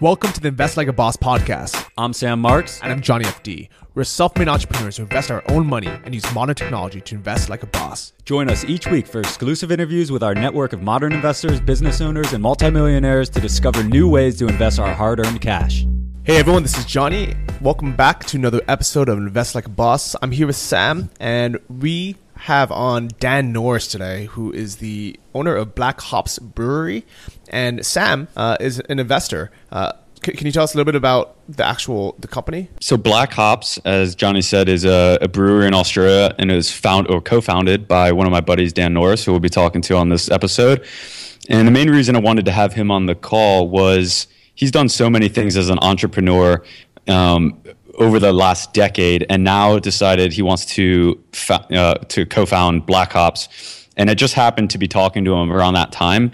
Welcome to the Invest Like a Boss podcast. I'm Sam Marks. And I'm Johnny FD. We're self made entrepreneurs who invest our own money and use modern technology to invest like a boss. Join us each week for exclusive interviews with our network of modern investors, business owners, and multimillionaires to discover new ways to invest our hard earned cash. Hey everyone, this is Johnny. Welcome back to another episode of Invest Like a Boss. I'm here with Sam, and we have on Dan Norris today, who is the owner of Black Hops Brewery. And Sam uh, is an investor. Uh, c- can you tell us a little bit about the actual the company? So Black Hops, as Johnny said, is a, a brewery in Australia, and it was found or co-founded by one of my buddies, Dan Norris, who we'll be talking to on this episode. And the main reason I wanted to have him on the call was he's done so many things as an entrepreneur. Um, over the last decade, and now decided he wants to fa- uh, to co-found Black Hops, and I just happened to be talking to him around that time,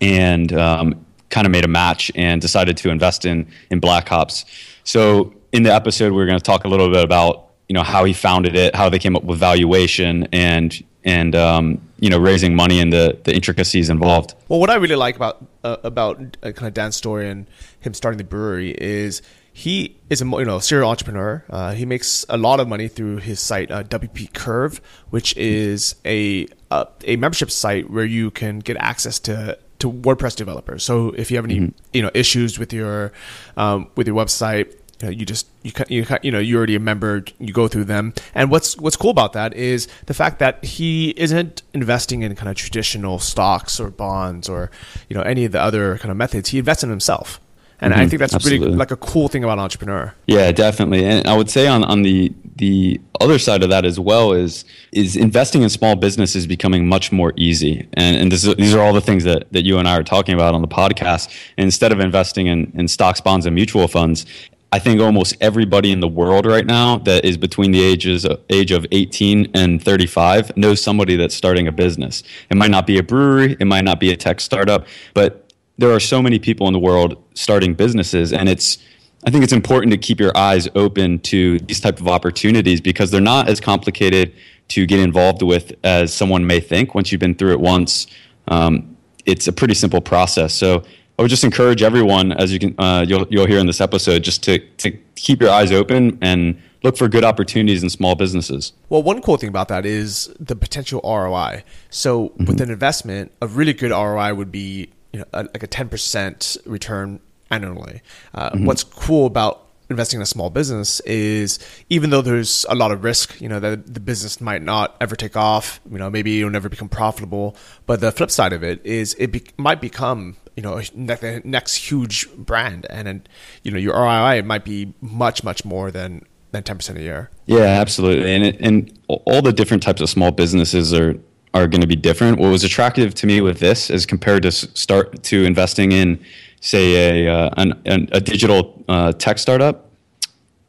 and um, kind of made a match and decided to invest in in Black Hops. So in the episode, we're going to talk a little bit about you know how he founded it, how they came up with valuation, and and um, you know raising money and the the intricacies involved. Well, what I really like about uh, about uh, kind of Dan's story and him starting the brewery is he is a you know serial entrepreneur. Uh, he makes a lot of money through his site uh, WP Curve, which is a uh, a membership site where you can get access to to WordPress developers. So if you have any mm-hmm. you know issues with your um, with your website, you, know, you just you you you know you're already a member. You go through them, and what's what's cool about that is the fact that he isn't investing in kind of traditional stocks or bonds or you know any of the other kind of methods. He invests in himself. And mm-hmm. I think that's Absolutely. really like a cool thing about entrepreneur. Yeah, definitely. And I would say on, on the the other side of that as well is is investing in small businesses becoming much more easy. And, and this, these are all the things that, that you and I are talking about on the podcast. And instead of investing in, in stocks, bonds, and mutual funds, I think almost everybody in the world right now that is between the ages of, age of 18 and 35 knows somebody that's starting a business. It might not be a brewery, it might not be a tech startup, but there are so many people in the world starting businesses and it's I think it's important to keep your eyes open to these type of opportunities because they're not as complicated to get involved with as someone may think. Once you've been through it once, um, it's a pretty simple process. So I would just encourage everyone, as you can, uh, you'll you'll hear in this episode, just to to keep your eyes open and look for good opportunities in small businesses. Well, one cool thing about that is the potential ROI. So mm-hmm. with an investment, a really good ROI would be you know, a, like a 10% return annually. Uh, mm-hmm. What's cool about investing in a small business is even though there's a lot of risk, you know, that the business might not ever take off, you know, maybe it'll never become profitable. But the flip side of it is it be- might become, you know, the next huge brand. And, then, you know, your ROI might be much, much more than, than 10% a year. Yeah, absolutely. And, it, and all the different types of small businesses are are going to be different. What was attractive to me with this, as compared to start to investing in, say, a uh, an, an, a digital uh, tech startup,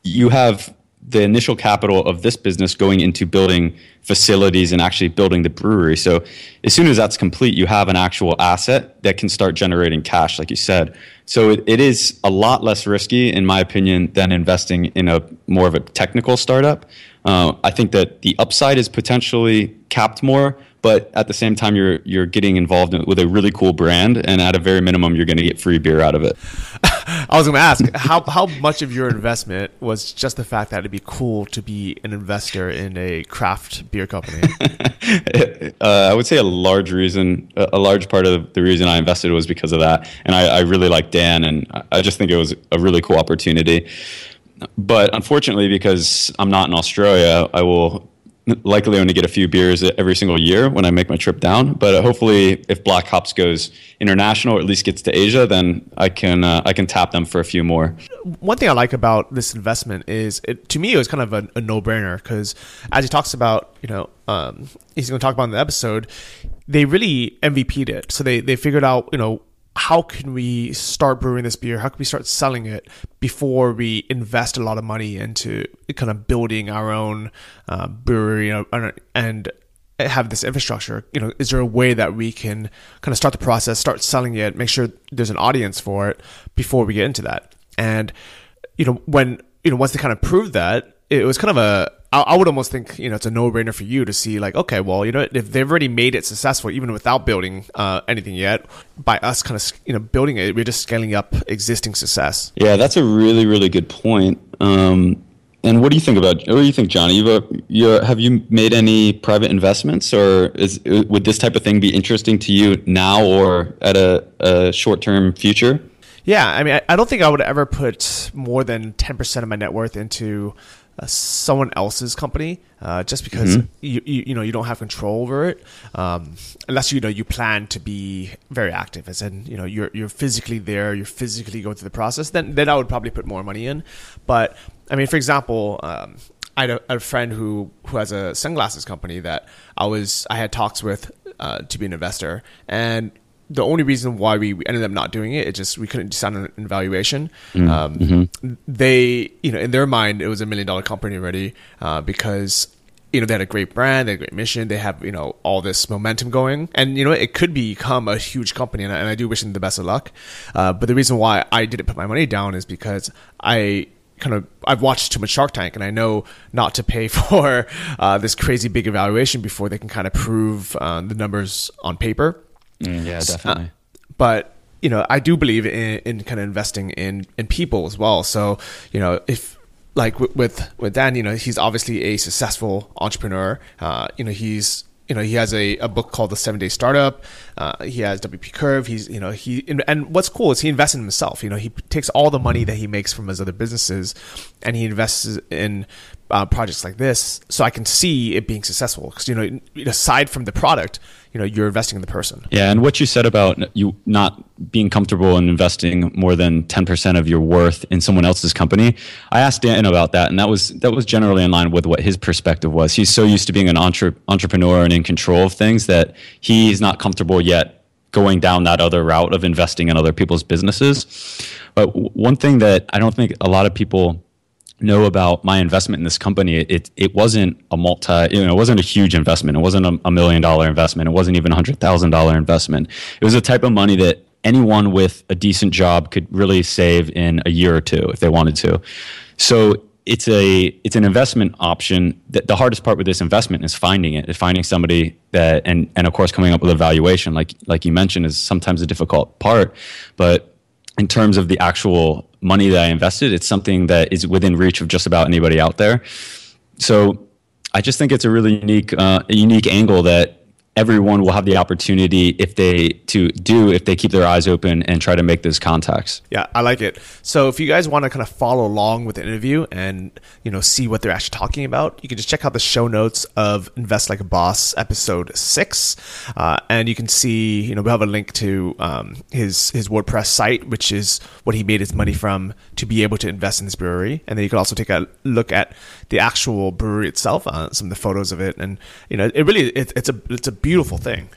you have the initial capital of this business going into building facilities and actually building the brewery. So as soon as that's complete, you have an actual asset that can start generating cash, like you said. So it, it is a lot less risky, in my opinion, than investing in a more of a technical startup. Uh, I think that the upside is potentially capped more, but at the same time you're you're getting involved with a really cool brand and at a very minimum you're going to get free beer out of it. I was going to ask how how much of your investment was just the fact that it'd be cool to be an investor in a craft beer company? Uh, i would say a large reason a large part of the reason i invested was because of that and i, I really like dan and i just think it was a really cool opportunity. But unfortunately because i'm not in australia i will likely only get a few beers every single year when I make my trip down. But uh, hopefully, if Black Hops goes international, or at least gets to Asia, then I can uh, I can tap them for a few more. One thing I like about this investment is, it, to me, it was kind of a, a no brainer because as he talks about, you know, um, he's going to talk about in the episode, they really MVP'd it. So they they figured out, you know, how can we start brewing this beer? How can we start selling it before we invest a lot of money into kind of building our own uh, brewery and have this infrastructure? You know, is there a way that we can kind of start the process, start selling it, make sure there's an audience for it before we get into that? And you know, when you know once they kind of proved that, it was kind of a I, I would almost think you know it's a no brainer for you to see like okay, well you know if they've already made it successful even without building uh, anything yet, by us kind of you know building it, we're just scaling up existing success. Yeah, that's a really really good point. Um, and what do you think about? What do you think, Johnny? You've, uh, have you made any private investments, or is would this type of thing be interesting to you now or at a, a short term future? Yeah, I mean, I, I don't think I would ever put more than ten percent of my net worth into uh, someone else's company, uh, just because mm-hmm. you, you, you know you don't have control over it, um, unless you know you plan to be very active, as in you know you're you're physically there, you're physically going through the process. Then then I would probably put more money in. But I mean, for example. Um, I had a, a, friend who who has a sunglasses company that I was I had talks with uh, to be an investor, and the only reason why we ended up not doing it, it just we couldn't decide on an valuation. Mm, um, mm-hmm. They, you know, in their mind, it was a million dollar company already uh, because you know they had a great brand, they had a great mission, they have you know all this momentum going, and you know it could become a huge company, and I, and I do wish them the best of luck. Uh, but the reason why I didn't put my money down is because I kind of I've watched too much Shark Tank and I know not to pay for uh, this crazy big evaluation before they can kind of prove uh, the numbers on paper. Mm, yeah, definitely. Uh, but you know, I do believe in, in kind of investing in in people as well. So you know, if like with with Dan, you know, he's obviously a successful entrepreneur. Uh, you know, he's you know he has a, a book called the seven day startup uh, he has wp curve he's you know he and what's cool is he invests in himself you know he takes all the money that he makes from his other businesses and he invests in uh, projects like this so i can see it being successful because you know aside from the product you know you're investing in the person. Yeah and what you said about you not being comfortable in investing more than 10% of your worth in someone else's company i asked dan about that and that was that was generally in line with what his perspective was. He's so used to being an entre- entrepreneur and in control of things that he's not comfortable yet going down that other route of investing in other people's businesses. But one thing that i don't think a lot of people know about my investment in this company, it it wasn't a multi, you know, it wasn't a huge investment. It wasn't a, a million dollar investment. It wasn't even a hundred thousand dollar investment. It was a type of money that anyone with a decent job could really save in a year or two if they wanted to. So it's a it's an investment option. The hardest part with this investment is finding it, is finding somebody that and and of course coming up with a valuation, like like you mentioned, is sometimes a difficult part. But in terms of the actual money that I invested, it's something that is within reach of just about anybody out there. So I just think it's a really unique, uh, unique angle that everyone will have the opportunity if they to do if they keep their eyes open and try to make those contacts. Yeah, I like it. So if you guys want to kind of follow along with the interview and you know see what they're actually talking about, you can just check out the show notes of Invest Like a Boss episode six, uh, and you can see you know we have a link to um, his his WordPress site, which is what he made his money from to be able to invest in this brewery, and then you can also take a look at the actual brewery itself, uh, some of the photos of it, and you know it really it, it's a it's a beautiful thing.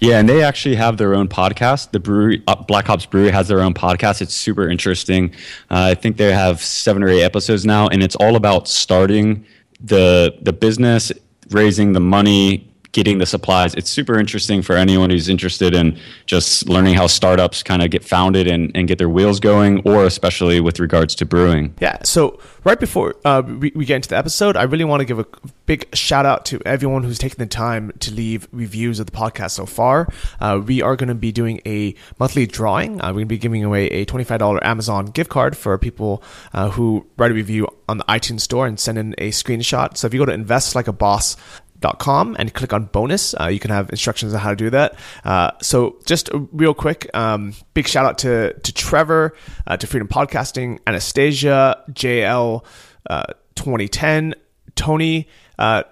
Yeah, and they actually have their own podcast. The brewery, uh, Black Hops Brewery, has their own podcast. It's super interesting. Uh, I think they have seven or eight episodes now, and it's all about starting the the business, raising the money, getting the supplies. It's super interesting for anyone who's interested in just learning how startups kind of get founded and, and get their wheels going, or especially with regards to brewing. Yeah. So, right before uh, we, we, get into the episode, I really want to give a big shout out to everyone who's taken the time to leave reviews of the podcast so far. Uh, we are going to be doing a monthly drawing. Uh, we're going to be giving away a $25 Amazon gift card for people uh, who write a review on the iTunes store and send in a screenshot. So, if you go to investlikeaboss com and click on bonus. Uh, you can have instructions on how to do that. Uh, so just real quick, um, big shout out to to Trevor, uh, to Freedom Podcasting, Anastasia, JL, uh, 2010, Tony. Uh,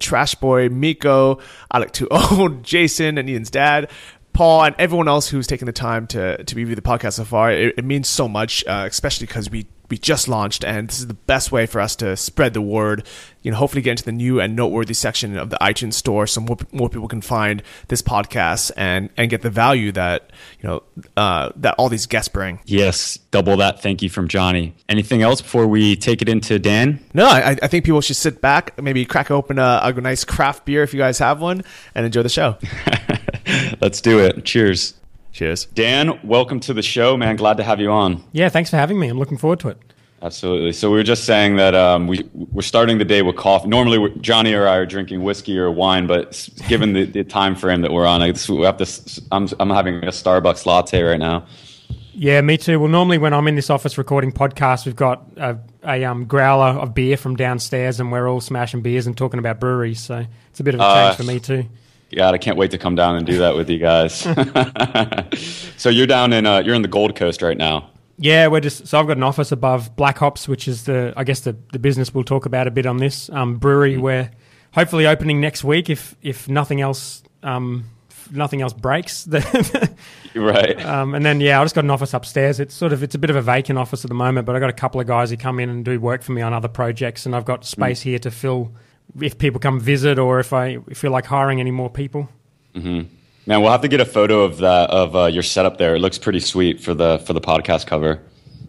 Trash Boy, Miko, Alec 2 Jason, and Ian's dad, Paul and everyone else who's taken the time to to review the podcast so far. It, it means so much, uh, especially because we we just launched, and this is the best way for us to spread the word. You know, hopefully get into the new and noteworthy section of the iTunes store, so more, more people can find this podcast and and get the value that you know uh, that all these guests bring. Yes, double that. Thank you from Johnny. Anything else before we take it into Dan? No, I, I think people should sit back, maybe crack open a, a nice craft beer if you guys have one, and enjoy the show. Let's do it. Cheers. Cheers. Dan, welcome to the show, man. Glad to have you on. Yeah, thanks for having me. I'm looking forward to it. Absolutely. So we were just saying that um, we we're starting the day with coffee. Normally, Johnny or I are drinking whiskey or wine, but given the, the time frame that we're on, I we have to. I'm I'm having a Starbucks latte right now. Yeah, me too. Well, normally when I'm in this office recording podcasts, we've got a, a um, growler of beer from downstairs, and we're all smashing beers and talking about breweries. So it's a bit of a Uh, change for me too. God, I can't wait to come down and do that with you guys. so you're down in uh, you're in the Gold Coast right now. Yeah, we're just so I've got an office above Black Hops, which is the I guess the, the business we'll talk about a bit on this um, brewery. We're hopefully opening next week if if nothing else um, if nothing else breaks. Right. um, and then yeah, I just got an office upstairs. It's sort of it's a bit of a vacant office at the moment, but I got a couple of guys who come in and do work for me on other projects, and I've got space here to fill if people come visit or if I feel like hiring any more people. Man, we'll have to get a photo of that of uh, your setup there. It looks pretty sweet for the for the podcast cover.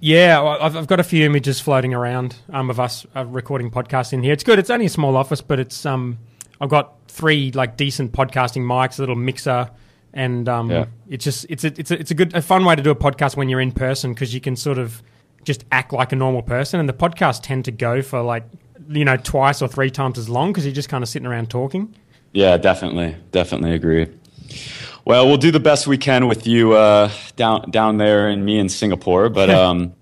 Yeah, well, I've, I've got a few images floating around um, of us uh, recording podcasts in here. It's good. It's only a small office, but it's um, I've got three like decent podcasting mics, a little mixer, and um, Yeah. it's just it's a it's a it's a good a fun way to do a podcast when you're in person because you can sort of just act like a normal person, and the podcasts tend to go for like you know twice or three times as long because you're just kind of sitting around talking. Yeah, definitely, definitely agree. Well, we'll do the best we can with you uh, down down there and me in Singapore. But um,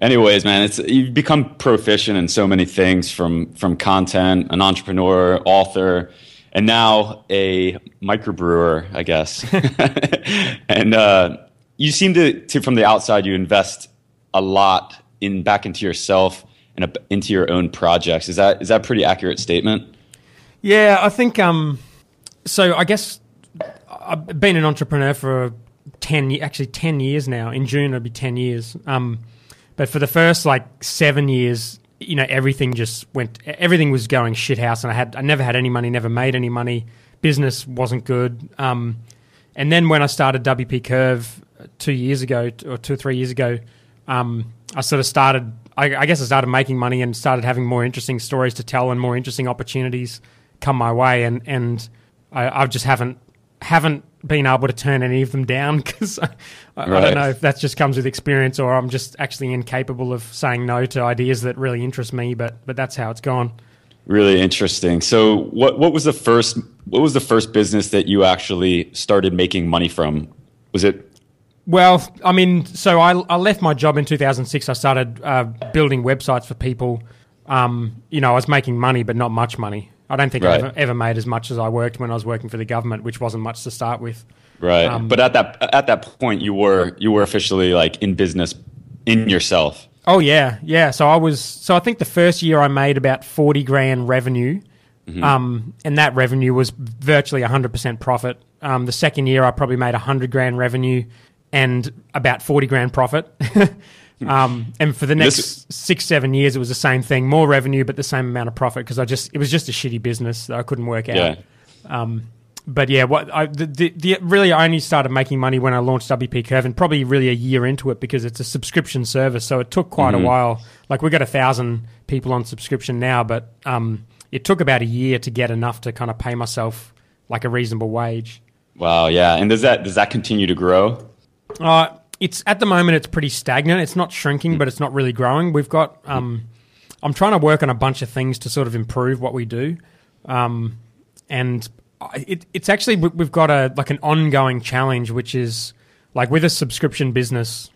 anyways, man, it's you've become proficient in so many things from from content, an entrepreneur, author, and now a microbrewer, I guess. and uh, you seem to, to from the outside, you invest a lot in back into yourself and a, into your own projects. Is that is that a pretty accurate statement? Yeah, I think um so I guess I've been an entrepreneur for 10 actually 10 years now. In June it'll be 10 years. Um but for the first like 7 years, you know, everything just went everything was going shithouse and I had I never had any money, never made any money. Business wasn't good. Um and then when I started WP Curve 2 years ago or 2 or 3 years ago, um I sort of started I, I guess I started making money and started having more interesting stories to tell and more interesting opportunities come my way, and and I, I just haven't haven't been able to turn any of them down because I, I, I don't know if that just comes with experience or I'm just actually incapable of saying no to ideas that really interest me. But but that's how it's gone. Really interesting. So, what what was the first what was the first business that you actually started making money from? Was it Well, I mean, so I, I left my job in 2006. I started uh, building websites for people. Um, you know, I was making money, but not much money. I don't think I Right. ever, ever made as much as I worked when I was working for the government, which wasn't much to start with. right? Um, but at that at that point, you were you were officially like in business in yourself. Oh yeah, yeah. So I was. So I think the first year I made about forty grand revenue, um, and that revenue was virtually hundred percent profit. Um, the second year I probably made hundred grand revenue and about forty grand profit. um, and for the next six seven years it was the same thing, more revenue but the same amount of profit because I just it was just a shitty business that I couldn't work out. Yeah. Um, but yeah, what I the, the, the really I only started making money when I launched WP Curve, and probably really a year into it because it's a subscription service, so it took quite a while. Like we got a thousand people on subscription now, but um, it took about a year to get enough to kind of pay myself like a reasonable wage. Wow. Yeah. And does that does that continue to grow? Uh, it's at the moment it's pretty stagnant. It's not shrinking, but it's not really growing. We've got um, I'm trying to work on a bunch of things to sort of improve what we do, um, and it, it's actually we- we've got a like an ongoing challenge, which is like with a subscription business,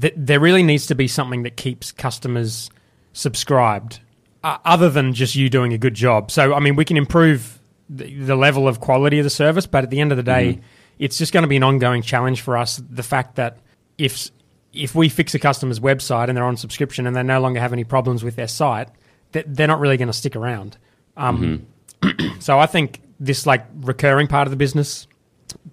th- there really needs to be something that keeps customers subscribed, uh, other than just you doing a good job. So I mean, we can improve the, the level of quality of the service, but at the end of the day, it's just going to be an ongoing challenge for us. The fact that if if we fix a customer's website and they're on subscription and they no longer have any problems with their site, th- they're not really going to stick around. Um, so I think this like recurring part of the business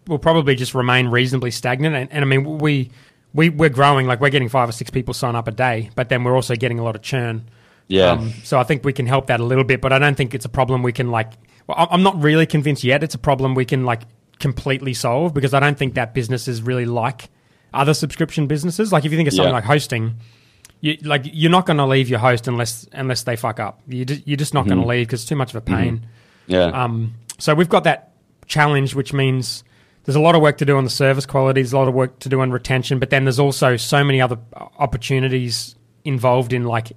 will probably just remain reasonably stagnant. And, and I mean, we we we're growing like we're getting five or six people sign up a day, but then we're also getting a lot of churn. Yeah. Um, so I think we can help that a little bit, but I don't think it's a problem we can like. Well, I'm not really convinced yet. It's a problem we can like completely solve because I don't think that business is really like other subscription businesses. Like if you think of something Yeah. like hosting, you like you're not going to leave your host unless unless they fuck up. You ju- you're just not going to leave because it's too much of a pain. yeah. Um, so we've got that challenge, which means there's a lot of work to do on the service quality. There's a lot of work to do on retention, but then there's also so many other opportunities involved in like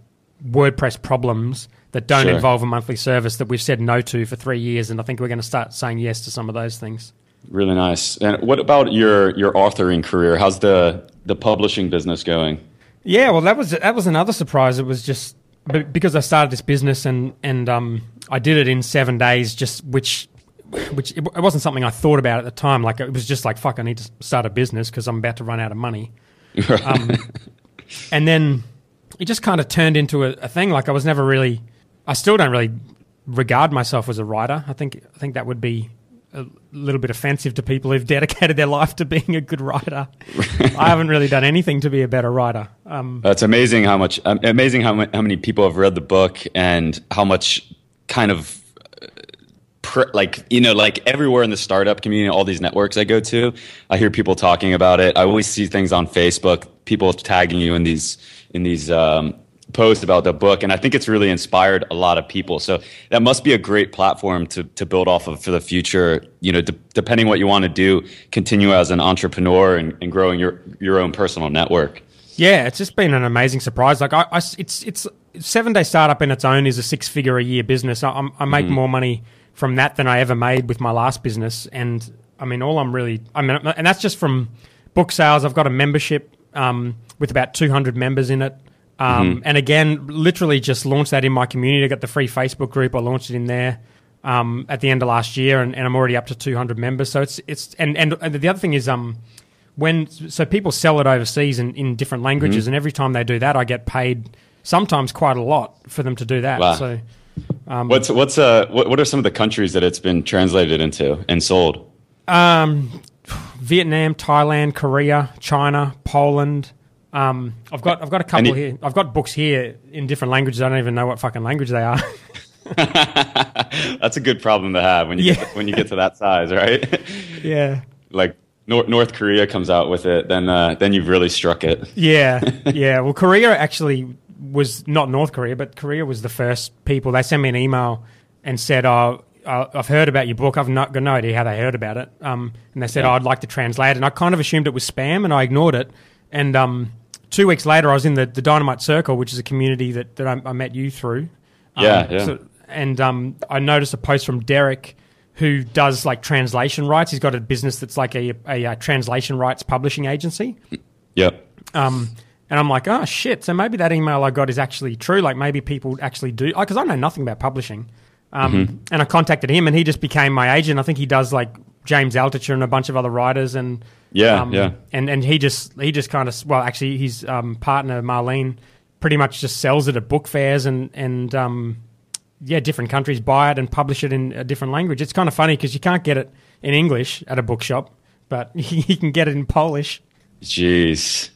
WordPress problems that don't Sure. involve a monthly service that we've said no to for three years, and I think we're going to start saying yes to some of those things. Really nice. And what about your your authoring career? How's the the publishing business going? Yeah, well, that was that was another surprise. It was just because I started this business and and um, I did it in seven days, just which which it it wasn't something I thought about at the time. Like it was just like fuck, I need to start a business because I'm about to run out of money. Um, and then it just kind of turned into a, a thing. Like I was never really, I still don't really regard myself as a writer. I think I think that would be a little bit offensive to people who've dedicated their life to being a good writer. I haven't really done anything to be a better writer. Um, It's amazing how much um, amazing how, how many people have read the book and how much kind of uh, like you know like everywhere in the startup community all these networks i go to i hear people talking about it i always see things on facebook people tagging you in these in these um, posts about the book and i think it's really inspired a lot of people so that must be a great platform to, to build off of for the future you know de- depending what you want to do continue as an entrepreneur and, and growing your your own personal network yeah, it's just been an amazing surprise. Like I it's it's seven day startup in its own is a six figure a year business. I, I'm- I make more money from that than I ever made with my last business, and I mean all I'm really I mean, and that's just from book sales. I've got a membership um, with about 200 members in it. Um, And again, literally just launched that in my community. I got the free Facebook group. I launched it in there um, at the end of last year, and, and I'm already up to 200 members. So it's it's and, and and the other thing is um when so people sell it overseas in, in different languages, and every time they do that, I get paid sometimes quite a lot for them to do that. Wow. So What's what's uh what, what are some of the countries that it's been translated into and sold? um, Vietnam, Thailand, Korea, China, Poland. Um, I've got I've got a couple Any- here. I've got books here in different languages. I don't even know what fucking language they are. That's a good problem to have when you Yeah. get to, when you get to that size, right? yeah. like North North Korea comes out with it, then uh, then you've really struck it. Yeah, yeah. Well, Korea actually was not North Korea, but Korea was the first people. They sent me an email and said, "Oh, uh, I've heard about your book. I've not got no idea how they heard about it." Um, and they said, Yeah. "Oh, I'd like to translate." it." And I kind of assumed it was spam, and I ignored it. And um, two weeks later, I was in the, the Dynamite Circle, which is a community that, that I, I met you through. Um, Yeah, yeah. and um, I noticed a post from Derek who does like translation rights. He's got a business that's like a, a, uh translation rights publishing agency. Yep. Um, and I'm like, oh shit! So maybe that email I got is actually true. Like maybe people actually do because I know nothing about publishing. Um, Mm-hmm. And I contacted him, and he just became my agent. I think he does like James Altucher and a bunch of other writers, and Yeah, um, yeah. And and he just he just kind of well, actually, his um, partner Marlene pretty much just sells it at book fairs and and um, yeah, different countries buy it and publish it in a different language. It's kind of funny because you can't get it in English at a bookshop, but you can get it in Polish. Jeez.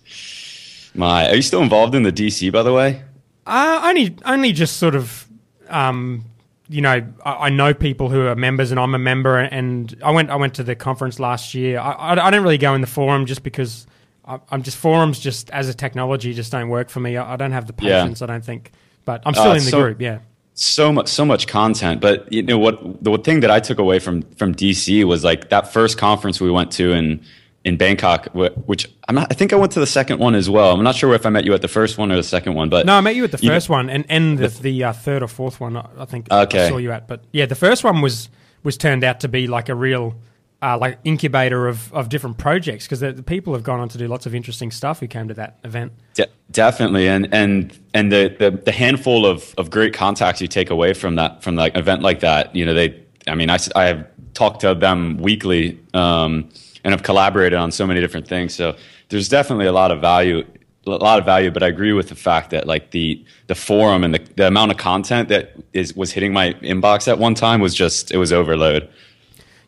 My, are you still involved in the DC? By the way. Uh, only, only just sort of, um, you know, I, I know people who are members, and I'm a member. And I went, I went to the conference last year. I, I, I don't really go in the forum just because I, I'm just forums, just as a technology, just don't work for me. I, don't have the Yeah. patience. I don't think, but I'm still Uh, in the so- group. Yeah. so much so much content but you know what the thing that i took away from from dc was like that first conference we went to in in bangkok which i'm not i think i went to the second one as well i'm not sure if i met you at the first one or the second one but No, I met you at the You know- first one, and and the, the uh, third or fourth one. I think I saw you at. But yeah, the first one was was turned out to be like a real. Uh, like incubator of, of different projects because the, the people have gone on to do lots of interesting stuff who came to that event. De- definitely, and and and the, the the handful of of great contacts you take away from that from like event like that, you know, they. I mean, I I have talked to them weekly, um, and have collaborated on so many different things. So there's definitely a lot of value, a lot of value. But I agree with the fact that like the the forum and the the amount of content that is was hitting my inbox at one time was just it was overload.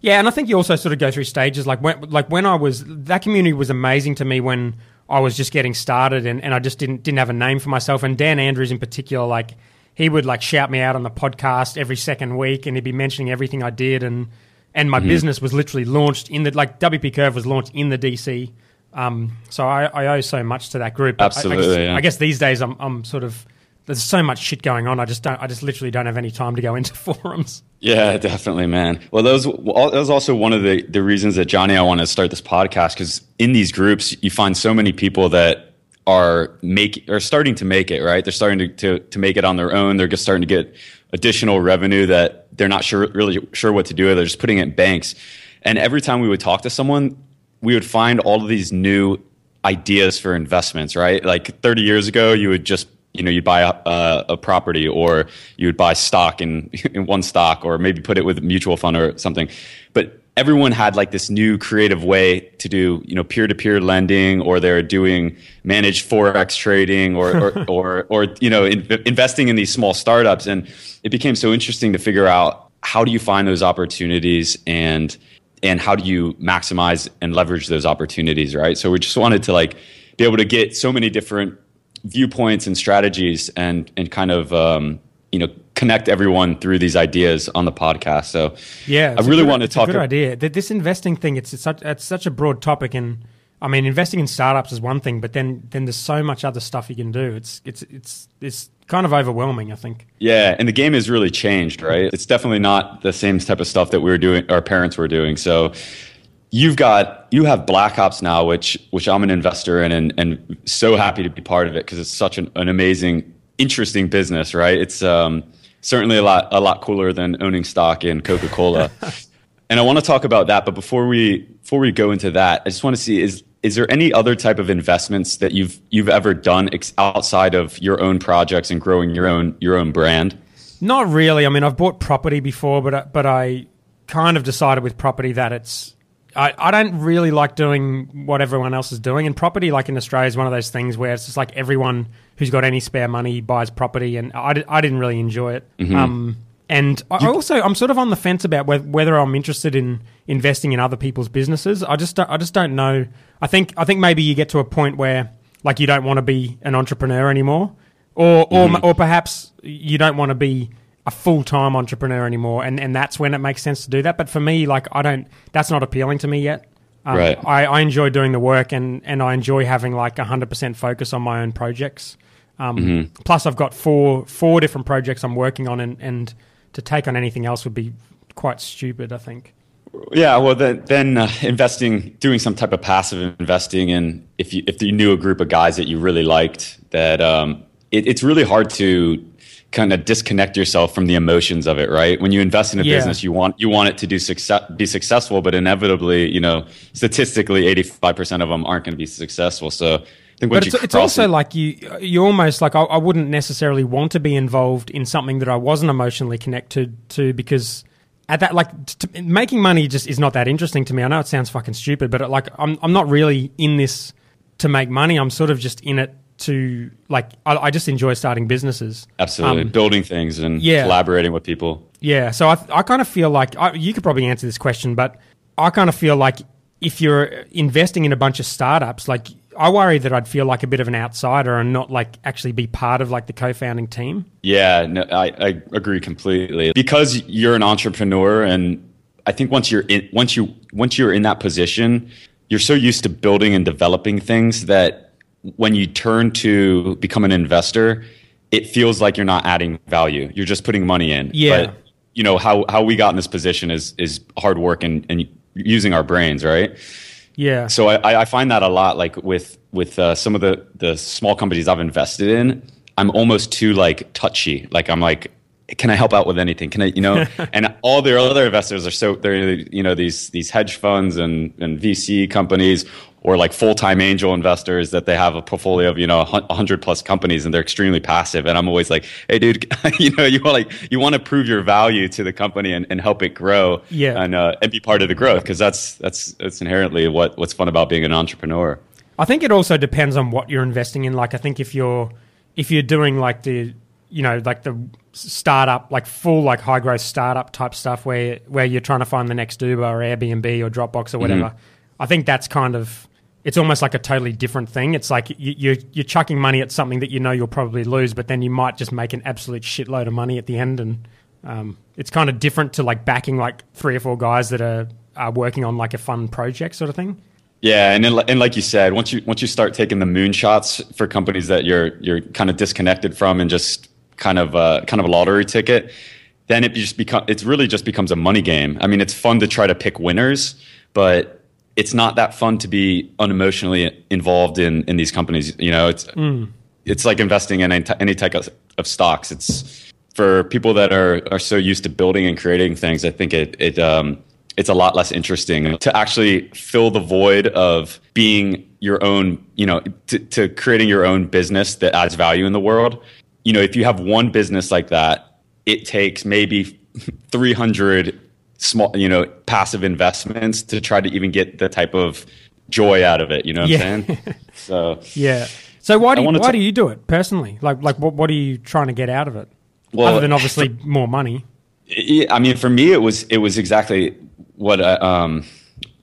Yeah, and I think you also sort of go through stages. Like when, like when I was that community was amazing to me when I was just getting started, and, and I just didn't didn't have a name for myself. And Dan Andrews in particular, like he would like shout me out on the podcast every second week, and he'd be mentioning everything I did, and and my business was literally launched in the like WP Curve was launched in the DC. Um, so I, I owe so much to that group. But I- I, Absolutely, guess, yeah. I guess these days I'm I'm sort of there's so much shit going on. I just don't. I just literally don't have any time to go into forums. Yeah, definitely, man. Well, those well, that was also one of the the reasons that Johnny I wanted to start this podcast because in these groups you find so many people that are make are starting to make it right. They're starting to, to to make it on their own. They're just starting to get additional revenue that they're not sure really sure what to do. With. They're just putting it in banks. And every time we would talk to someone, we would find all of these new ideas for investments. Right, like 30 years ago, you would just you know, you'd buy a, a, property or you would buy stock in, in one stock or maybe put it with a mutual fund or something. But everyone had like this new creative way to do, you know, peer-to-peer lending or they're doing managed Forex trading or, or, or, or, you know, in, investing in these small startups. And it became so interesting to figure out how do you find those opportunities and, and how do you maximize and leverage those opportunities, right? So we just wanted to like be able to get so many different viewpoints and strategies and and kind of um, you know connect everyone through these ideas on the podcast. So yeah, I really good, want to talk. About a good idea. This investing thing, it's, it's such it's such a broad topic, and I mean, investing in startups is one thing, but then then there's so much other stuff you can do. It's it's it's it's kind of overwhelming. I think. Yeah, and the game has really changed, right? It's definitely not the same type of stuff that we were doing, our parents were doing. So you've got you have Black Hops now, which which I'm an investor in, and and so happy to be part of it because it's such an, an amazing, interesting business, right? It's um, certainly a lot a lot cooler than owning stock in Coca Cola. and I want to talk about that, but before we before we go into that, I just want to see is is there any other type of investments that you've you've ever done ex- outside of your own projects and growing your own your own brand? Not really. I mean, I've bought property before, but but I kind of decided with property that it's I, I don't really like doing what everyone else is doing. And property, like in Australia, is one of those things where it's just like everyone who's got any spare money buys property, and I, I didn't really enjoy it. Mm-hmm. Um, and I also, I'm sort of on the fence about whether I'm interested in investing in other people's businesses. I just, I just don't know. I think, I think maybe you get to a point where, like, you don't want to be an entrepreneur anymore, or, or, mm-hmm. or perhaps you don't want to be a full time entrepreneur anymore, and and that's when it makes sense to do that. But for me, like I don't, that's not appealing to me yet. Um, right. I, I enjoy doing the work, and and I enjoy having like hundred percent focus on my own projects. Um, mm-hmm. Plus, I've got four four different projects I'm working on, and and to take on anything else would be quite stupid. I think. Yeah, well, then, then uh, investing, doing some type of passive investing, and if you if you knew a group of guys that you really liked, that um, it, it's really hard to kind of disconnect yourself from the emotions of it, right? When you invest in a yeah. business, you want you want it to do success, be successful, but inevitably, you know, statistically, eighty five percent of them aren't going to be successful. So. But it's, it's also it, like you you almost like I, I, wouldn't necessarily want to be involved in something that I wasn't emotionally connected to because at that like to, making money just is not that interesting to me. I know it sounds fucking stupid, but it, like I'm I'm not really in this to make money. I'm sort of just in it to like I, I just enjoy starting businesses. Absolutely, um, building things and yeah. collaborating with people. Yeah, so I I kind of feel like I, you could probably answer this question, but I kind of feel like if you're investing in a bunch of startups, like I worry that I'd feel like a bit of an outsider and not like actually be part of like the co-founding team. Yeah, no, I, I agree completely because you're an entrepreneur, and I think once you're in once you once you're in that position, you're so used to building and developing things that when you turn to become an investor, it feels like you're not adding value. You're just putting money in. Yeah. But, you know how how we got in this position is is hard work and, and using our brains, right? Yeah. So I, I find that a lot, like with with uh, some of the the small companies I've invested in. I'm almost too like touchy. Like I'm like, can I help out with anything? Can I, you know? and all their other investors are so they're you know these these hedge funds and and VC companies or like full-time angel investors that they have a portfolio of you know 100 plus companies and they're extremely passive. And i'm always like hey dude you know you want like you want to prove your value to the company and, and help it grow yeah. and uh, and be part of the growth. Because that's that's that's inherently what what's fun about being an entrepreneur. I think it also depends on what you're investing in. Like i think if you're if you're doing like the you know like the startup like full like high growth startup type stuff where where you're trying to find the next uber or airbnb or dropbox or whatever mm-hmm. i think that's kind of it's almost like a totally different thing. It's like you, you're you're chucking money at something that you know you'll probably lose, but then you might just make an absolute shitload of money at the end, and um, it's kind of different to like backing like three or four guys that are, are working on like a fun project sort of thing. Yeah, and then, and like you said, once you once you start taking the moonshots for companies that you're you're kind of disconnected from and just kind of uh, kind of a lottery ticket, then it just become it's really just becomes a money game. I mean, it's fun to try to pick winners, but it's not that fun to be unemotionally involved in in these companies. You know, it's it's like investing in any, any type of, of stocks. It's for people that are are so used to building and creating things. I think it it um, it's a lot less interesting to actually fill the void of being your own. You know, to, to creating your own business that adds value in the world. You know, if you have one business like that, it takes maybe 300 small, you know, passive investments to try to even get the type of joy out of it. You know what Yeah. I'm saying? So, Yeah. So why do you, why ta- do you do it personally? Like like what what are you trying to get out of it? Well, Other than obviously more money. Yeah, I mean, for me, it was it was exactly what I, um,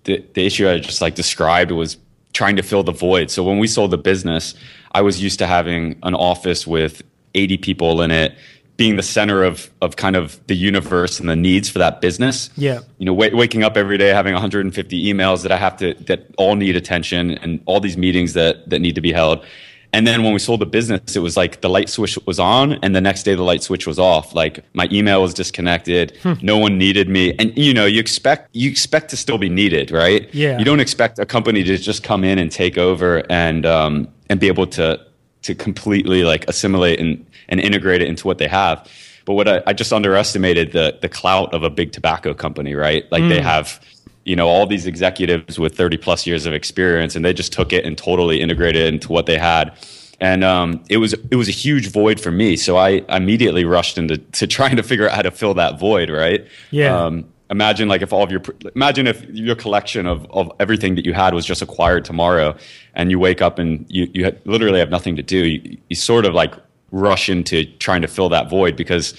the the issue I just like described was trying to fill the void. So when we sold the business, I was used to having an office with 80 people in it, being the center of of kind of the universe and the needs for that business. Yeah. You know, wa- waking up every day having 150 emails that I have to that all need attention and all these meetings that that need to be held. And then when we sold the business, it was like the light switch was on, and the next day the light switch was off. Like my email was disconnected. No one needed me, and you know you expect you expect to still be needed, right? Yeah. You don't expect a company to just come in and take over and um, and be able to to completely like assimilate and and integrate it into what they have. But what I, I just underestimated the the clout of a big tobacco company, right? Like they have you know all these executives with 30 plus years of experience and they just took it and totally integrated it into what they had and um, it was it was a huge void for me so i immediately rushed into to trying to figure out how to fill that void right Yeah. um, imagine like if all of your imagine if your collection of, of everything that you had was just acquired tomorrow and you wake up and you, you literally have nothing to do you, you sort of like rush into trying to fill that void because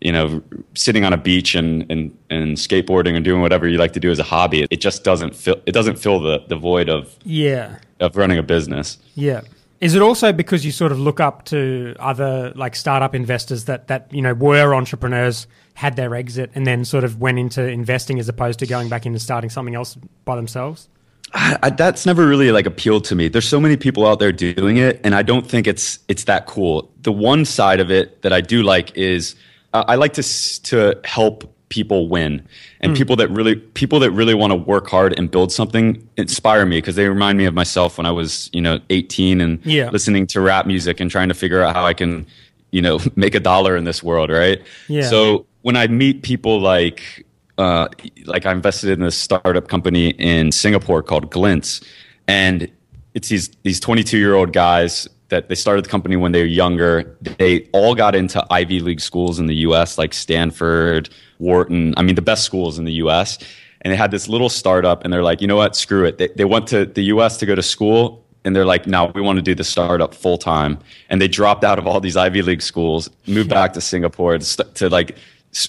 you know, sitting on a beach and, and, and skateboarding and doing whatever you like to do as a hobby, it just doesn't fill it doesn't fill the, the void of, Yeah. of running a business. Yeah. Is it also because you sort of look up to other like startup investors that that you know were entrepreneurs, had their exit, and then sort of went into investing as opposed to going back into starting something else by themselves? I, that's never really like appealed to me. There's so many people out there doing it, and I don't think it's it's that cool. The one side of it that I do like is uh, I like to to help people win and people that really people that really want to work hard and build something inspire me because they remind me of myself when I was you know 18 and Yeah. listening to rap music and trying to figure out how I can you know make a dollar in this world right Yeah. so when I meet people like uh, like I invested in this startup company in Singapore called Glints, and it's these these 22 year old guys that they started the company when they were younger. They all got into Ivy League schools in the U.S. like Stanford, Wharton. I mean, the best schools in the U.S. And they had this little startup, and they're like, you know what? Screw it. They, they went to the U.S. to go to school, and they're like, no, we want to do the startup full time. And they dropped out of all these Ivy League schools, moved back to Singapore to, to like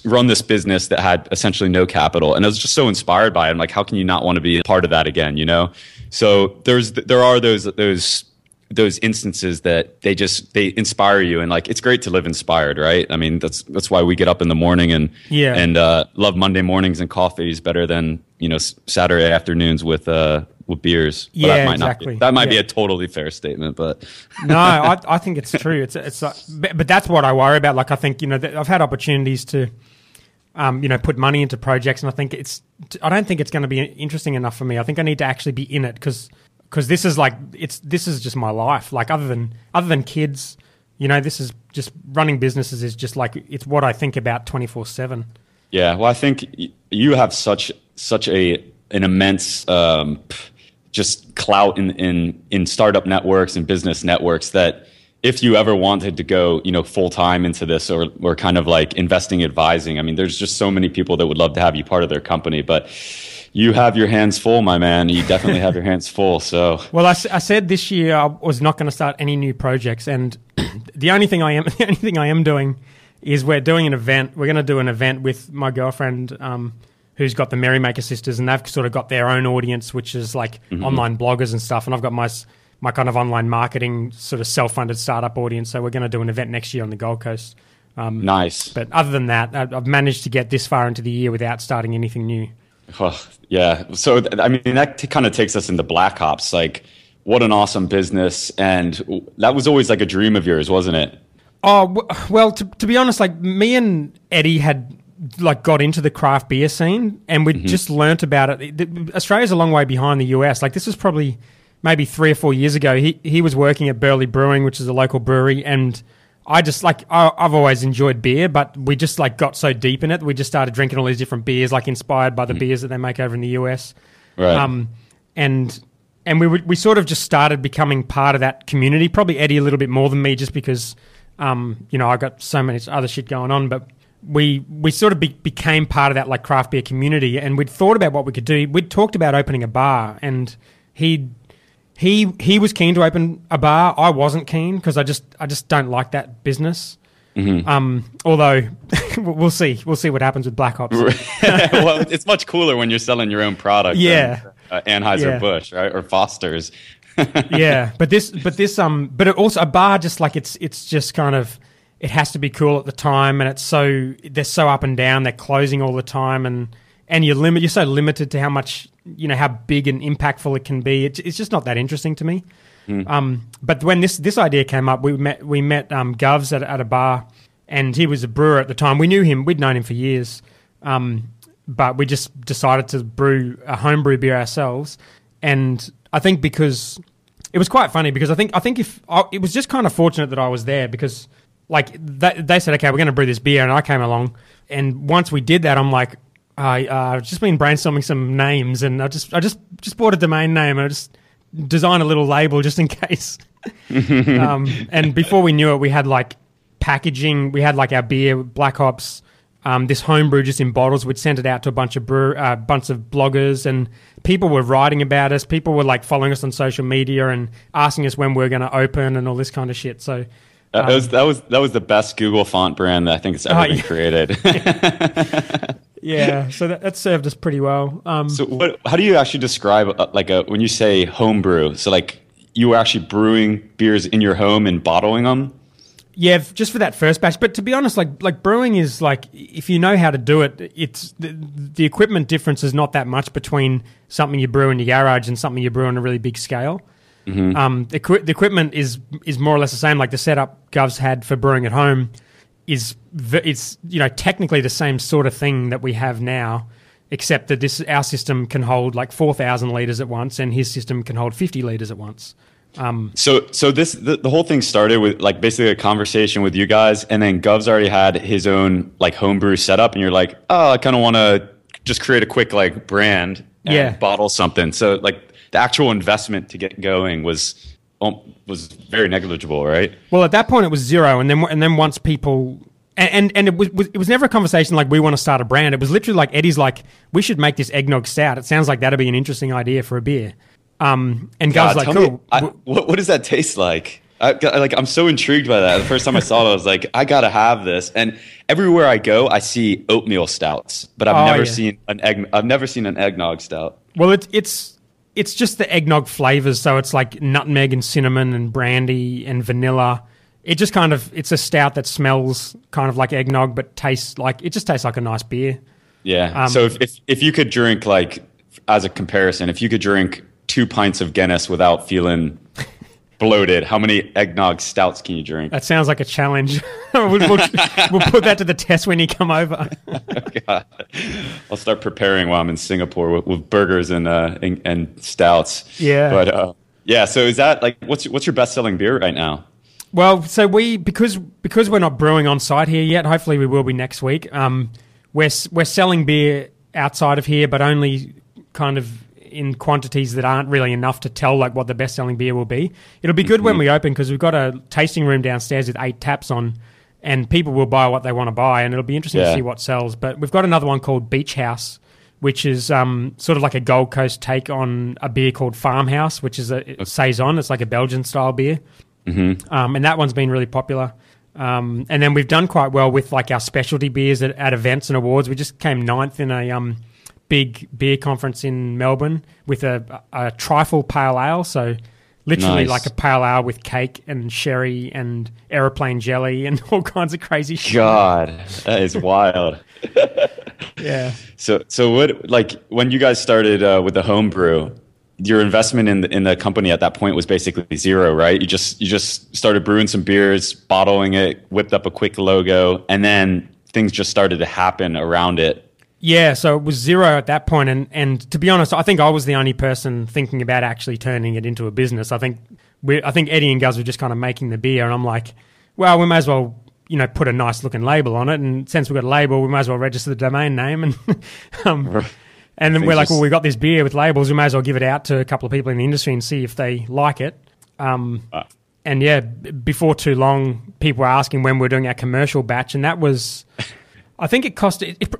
run this business that had essentially no capital. And I was just so inspired by it. I'm like, how can you not want to be a part of that again? You know? So there's there are those those those instances that they just they inspire you and like it's great to live inspired right i mean that's that's why we get up in the morning and Yeah. and uh, love monday mornings and coffees better than you know saturday afternoons with uh with beers But Yeah, that might exactly. not be, that might be a totally fair statement but no, I, I think it's true. It's it's, uh, but, but that's what I worry about. Like I think you know I've had opportunities to, um, you know, put money into projects, and I think it's I don't think it's going to be interesting enough for me. I think I need to actually be in it because because this is like it's this is just my life. Like other than other than kids, you know, this is just running businesses is just like it's what I think about twenty four seven. Yeah, well, I think you have such such a an immense um, p- just clout in, in in startup networks and business networks that if you ever wanted to go, you know, full time into this or or kind of like investing advising, I mean, there's just so many people that would love to have you part of their company, but you have your hands full, my man. You definitely have your hands full. So Well, I, I said this year I was not going to start any new projects, and the only thing I am the only thing I am doing is we're doing an event. We're going to do an event with my girlfriend, um, who's got the Merrymaker sisters, and they've sort of got their own audience, which is like mm-hmm. online bloggers and stuff. And I've got my my kind of online marketing sort of self funded startup audience. So we're going to do an event next year on the Gold Coast. Um, nice. But other than that, I've managed to get this far into the year without starting anything new. Oh, yeah. So I mean, that t- kind of takes us into Black Hops. Like, what an awesome business, and that was always like a dream of yours, wasn't it? Oh well, to, to be honest, like me and Eddie had like got into the craft beer scene, and we Mm-hmm. just learnt about it. Australia's a long way behind the US. Like this was probably maybe three or four years ago. He he was working at Burleigh Brewing, which is a local brewery, and I just like I, I've always enjoyed beer, but we just like got so deep in it, we just started drinking all these different beers, like inspired by the beers that they make over in the US. Mm-hmm. Right. Um, and and we we sort of just started becoming part of that community. Probably Eddie a little bit more than me, just because um, you know I got so many other shit going on. But we we sort of be, became part of that like craft beer community, and we'd thought about what we could do. We'd talked about opening a bar, and he he he was keen to open a bar. I wasn't keen because I just I just don't like that business. Mm-hmm. Um, although we'll see we'll see what happens with Black Hops. well, it's much cooler when you're selling your own product. Yeah. Than, uh, Anheuser Busch, right, or Foster's. yeah, but this, but this, um, but it also a bar just like it's, it's just kind of, it has to be cool at the time, and it's so they're so up and down, they're closing all the time, and and you're limit, you're so limited to how much, you know, how big and impactful it can be. It's, it's just not that interesting to me. Um, but when this this idea came up, we met we met um, Govs at, at a bar, and he was a brewer at the time. We knew him, we'd known him for years, um, but we just decided to brew a homebrew beer ourselves. And I think because it was quite funny because I think I think if I, it was just kind of fortunate that I was there because like they, they said okay we're going to brew this beer and I came along and once we did that I'm like I uh, I've just been brainstorming some names and I just I just just bought a domain name and I just designed a little label just in case um, and before we knew it we had like packaging we had like our beer Black Hops, um, this homebrew just in bottles. We'd sent it out to a bunch of brew, uh, bunch of bloggers, and people were writing about us. People were like following us on social media and asking us when we were going to open and all this kind of shit. So That was that was that was the best Google font brand that I think has ever Oh, been yeah. created. yeah, so that, that served us pretty well. Um, so, what, how do you actually describe uh, like a when you say homebrew? So, like you were actually brewing beers in your home and bottling them. Yeah, just for that first batch. But to be honest, like like brewing is like if you know how to do it, it's the, the equipment difference is not that much between something you brew in your garage and something you brew on a really big scale. Um, the, the equipment is is more or less the same. Like the setup Govs had for brewing at home is it's you know technically the same sort of thing that we have now, except that this our system can hold like four thousand liters at once, and his system can hold fifty liters at once. So, so this the, the whole thing started with like basically a conversation with you guys, and then Gov's already had his own like homebrew setup, and you're like, oh, I kind of want to just create a quick like brand and Yeah. bottle something. So, like the actual investment to get going was um, was very negligible, right? Well, at that point, it was zero, and then and then once people and and, and it was it was never a conversation like we want to start a brand. It was literally like Eddie's like we should make this eggnog stout. It sounds like that'd be an interesting idea for a beer. Um, and guys like cool. me, I, what what does that taste like? I, like I'm so intrigued by that. The first time I saw it, I was like, I gotta have this. And everywhere I go, I see oatmeal stouts, but I've Oh, never yeah. seen an egg. I've never seen an eggnog stout. well, it's it's it's just the eggnog flavors. So it's like nutmeg and cinnamon and brandy and vanilla. It just kind of it's a stout that smells kind of like eggnog, but tastes like it just tastes like a nice beer. Yeah. Um, so if, if if you could drink like as a comparison, if you could drink two pints of Guinness without feeling bloated, how many eggnog stouts can you drink? That sounds like a challenge. we'll, we'll, we'll put that to the test when you come over. God. I'll start preparing while I'm in Singapore with, with burgers and, uh, and and stouts. Yeah. But uh, yeah. So is that like what's what's your best selling beer right now? Well, so we because because we're not brewing on site here yet. Hopefully, we will be next week. Um, we're we're selling beer outside of here, but only kind of in quantities that aren't really enough to tell like what the best selling beer will be. It'll be good when we open because we've got a tasting room downstairs with eight taps on, and people will buy what they want to buy, and it'll be interesting to see what sells. But we've got another one called Beach House. Which is um, sort of like a Gold Coast take on a beer called Farmhouse, which is a saison. It's like a Belgian style beer um, and that one's been really popular. Um, and then we've done quite well with like our specialty beers at, at events and awards. We just came ninth in a um, big beer conference in Melbourne with a, a trifle pale ale. So literally Nice. like a pale ale with cake and sherry and aeroplane jelly and all kinds of crazy shit. God, that is wild. Yeah. So so what like when you guys started uh, with the homebrew, your investment in the, in the company at that point was basically zero, right? You just you just started brewing some beers, bottling it, whipped up a quick logo, and then things just started to happen around it. Yeah, so it was zero at that point, and and to be honest, I think I was the only person thinking about actually turning it into a business. I think we, I think Eddie and Govs were just kind of making the beer, and I'm like, well, we may as well you know put a nice looking label on it, and since we've got a label, we might as well register the domain name, and um, and then we're like, well, we've got this beer with labels, we may as well give it out to a couple of people in the industry and see if they like it. Um, uh. And yeah, b- before too long, people were asking when we are doing our commercial batch, and that was. I think it cost. It, it,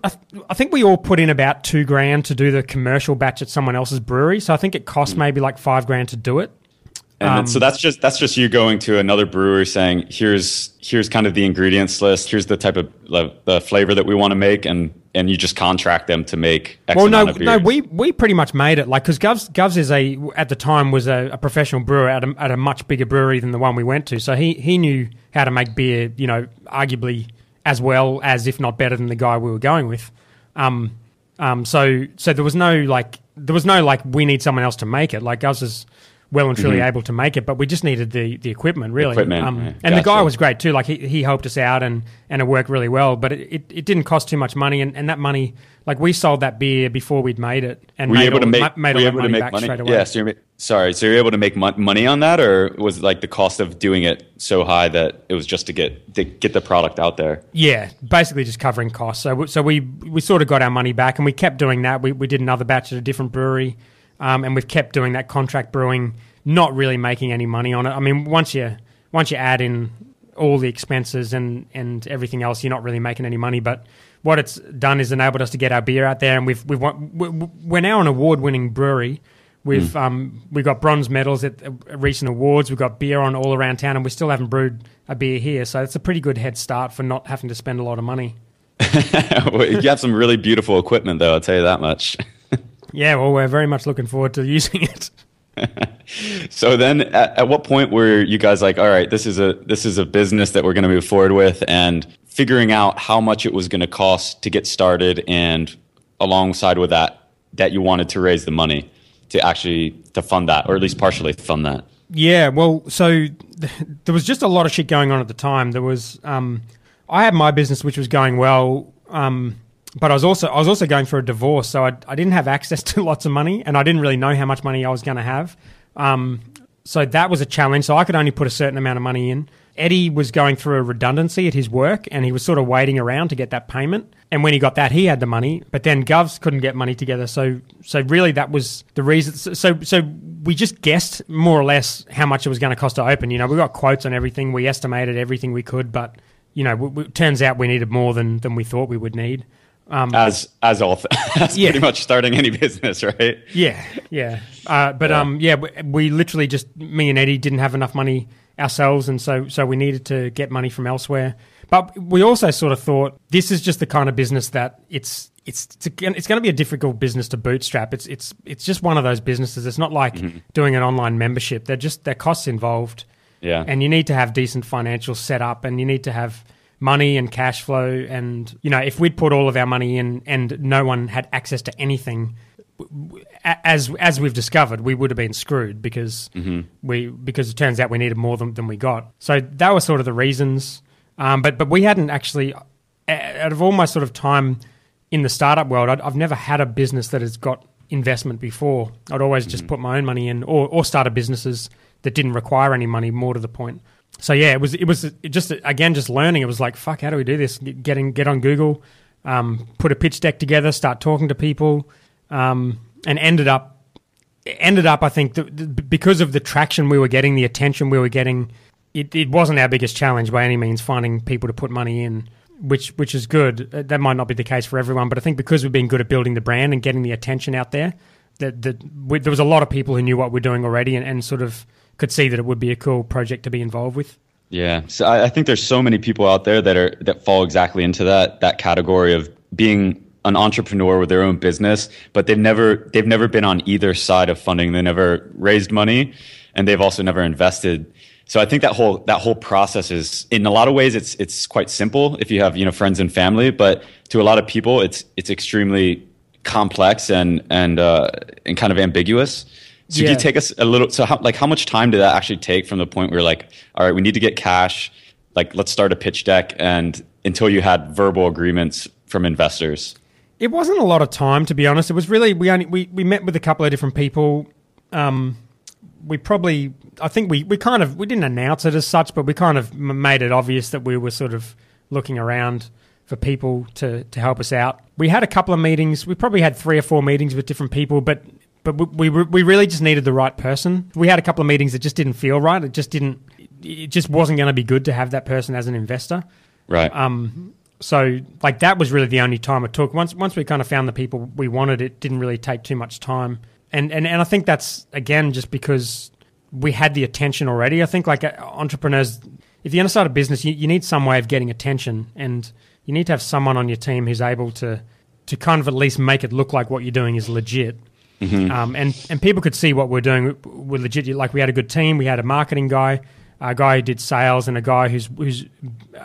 I think we all put in about two grand to do the commercial batch at someone else's brewery. So I think it cost mm. maybe like five grand to do it. And um, so that's just that's just you going to another brewery saying, "Here's here's kind of the ingredients list. Here's the type of the flavor that we want to make," and and you just contract them to make. X well, no, no, we we pretty much made it like because Govs Govs is a at the time was a, a, professional brewer at a, at a much bigger brewery than the one we went to, so he he knew how to make beer, you know, arguably as well as if not better than the guy we were going with. Um, um, so so there was no like there was no like we need someone else to make it. Like Govs is well and truly mm-hmm. able to make it, but we just needed the, the equipment really. Equipment, um, right. And gotcha. the guy was great too. Like he, he helped us out and, and it worked really well. But it, it, it didn't cost too much money, and, and that money like we sold that beer before we'd made it and were made able all, to make made all able to make back money? straight away. Yeah, so you're, sorry, so you're able to make money on that, or was it like the cost of doing it so high that it was just to get to get the product out there? Yeah, basically just covering costs. So so we we sort of got our money back, and we kept doing that. We we did another batch at a different brewery, um, and we've kept doing that contract brewing not really making any money on it. I mean, once you once you add in all the expenses and and everything else, you're not really making any money. But what it's done is enabled us to get our beer out there, and we've we've we're now an award winning brewery. We've mm. um, we got bronze medals at recent awards. We've got beer on all around town, and we still haven't brewed a beer here. So it's a pretty good head start for not having to spend a lot of money. well, you have some really beautiful equipment, though. I'll tell you that much. yeah, well, we're very much looking forward to using it. so then at, at, what point were you guys like all right this is a this is a business that we're going to move forward with and figuring out how much it was going to cost to get started and alongside with that that you wanted to raise the money to actually to fund that or at least partially fund that? Yeah well so th- there was just a lot of shit going on at the time. There was um, i had my business which was going well. Um, but I was also I was also going for a divorce, so I, I didn't have access to lots of money, and I didn't really know how much money I was going to have. Um, so that was a challenge. So I could only put a certain amount of money in. Eddie was going through a redundancy at his work, and he was sort of waiting around to get that payment. And when he got that, he had the money. But then Govs couldn't get money together. So so really, that was the reason. So so we just guessed more or less how much it was going to cost to open. You know, we got quotes on everything. We estimated everything we could, but you know, it turns out we needed more than than we thought we would need. Um, as as all th- as yeah. pretty much starting any business, right? Yeah, yeah. Uh, but yeah. um, yeah, we, we, literally just me and Eddie didn't have enough money ourselves, and so so we needed to get money from elsewhere. But we also sort of thought this is just the kind of business that it's it's it's, it's going to be a difficult business to bootstrap. It's it's it's just one of those businesses. It's not like mm-hmm. doing an online membership. They're just there costs involved. Yeah, and you need to have decent financial setup, and you need to have money and cash flow. And, you know, if we'd put all of our money in and no one had access to anything, as as we've discovered, we would have been screwed because mm-hmm. we because it turns out we needed more than, than we got. So that was sort of the reasons. Um, but but we hadn't actually, out of all my sort of time in the startup world, i have never had a business that has got investment before. I'd always mm-hmm. just put my own money in, or or started businesses that didn't require any money. More to the point so yeah, it was it was just again just learning. It was like fuck, how do we do this? Getting get on Google, um, put a pitch deck together, start talking to people, um, and ended up ended up I think because of the traction we were getting, the attention we were getting. It, it wasn't our biggest challenge by any means finding people to put money in, which which is good. Uh, that might not be the case for everyone, but I think because we've been good at building the brand and getting the attention out there, that that we, there was a lot of people who knew what we're doing already and, and sort of could see that it would be a cool project to be involved with. Yeah, so I, I think there's so many people out there that are that fall exactly into that that category of being an entrepreneur with their own business, but they've never they've never been on either side of funding. They never raised money, and they've also never invested. So I think that whole that whole process is in a lot of ways it's it's quite simple if you have you know friends and family, but to a lot of people it's it's extremely complex and and uh, and kind of ambiguous. So yeah. could you take us a little? So how like how much time did that actually take from the point where like, all right, we need to get cash. like let's start a pitch deck and until you had verbal agreements from investors? It wasn't a lot of time, to be honest. It was really we only we, we met with a couple of different people. Um, we probably I think we, we kind of we didn't announce it as such, but we kind of made it obvious that we were sort of looking around for people to to help us out. We had a couple of meetings. We probably had three or four meetings with different people, but but we we, we really just needed the right person. We had a couple of meetings that just didn't feel right. It just didn't. It just wasn't going to be good to have that person as an investor. Right. Um, so like that was really the only time it took. Once once we kind of found the people we wanted, it didn't really take too much time. And and and I think that's again just because we had the attention already. I think like uh, entrepreneurs, if you're going to start a business, you, you need some way of getting attention, and you need to have someone on your team who's able to to kind of at least make it look like what you're doing is legit. Mm-hmm. Um, and and people could see what we're doing. We're legit. Like we had a good team. We had a marketing guy, a guy who did sales, and a guy who's who's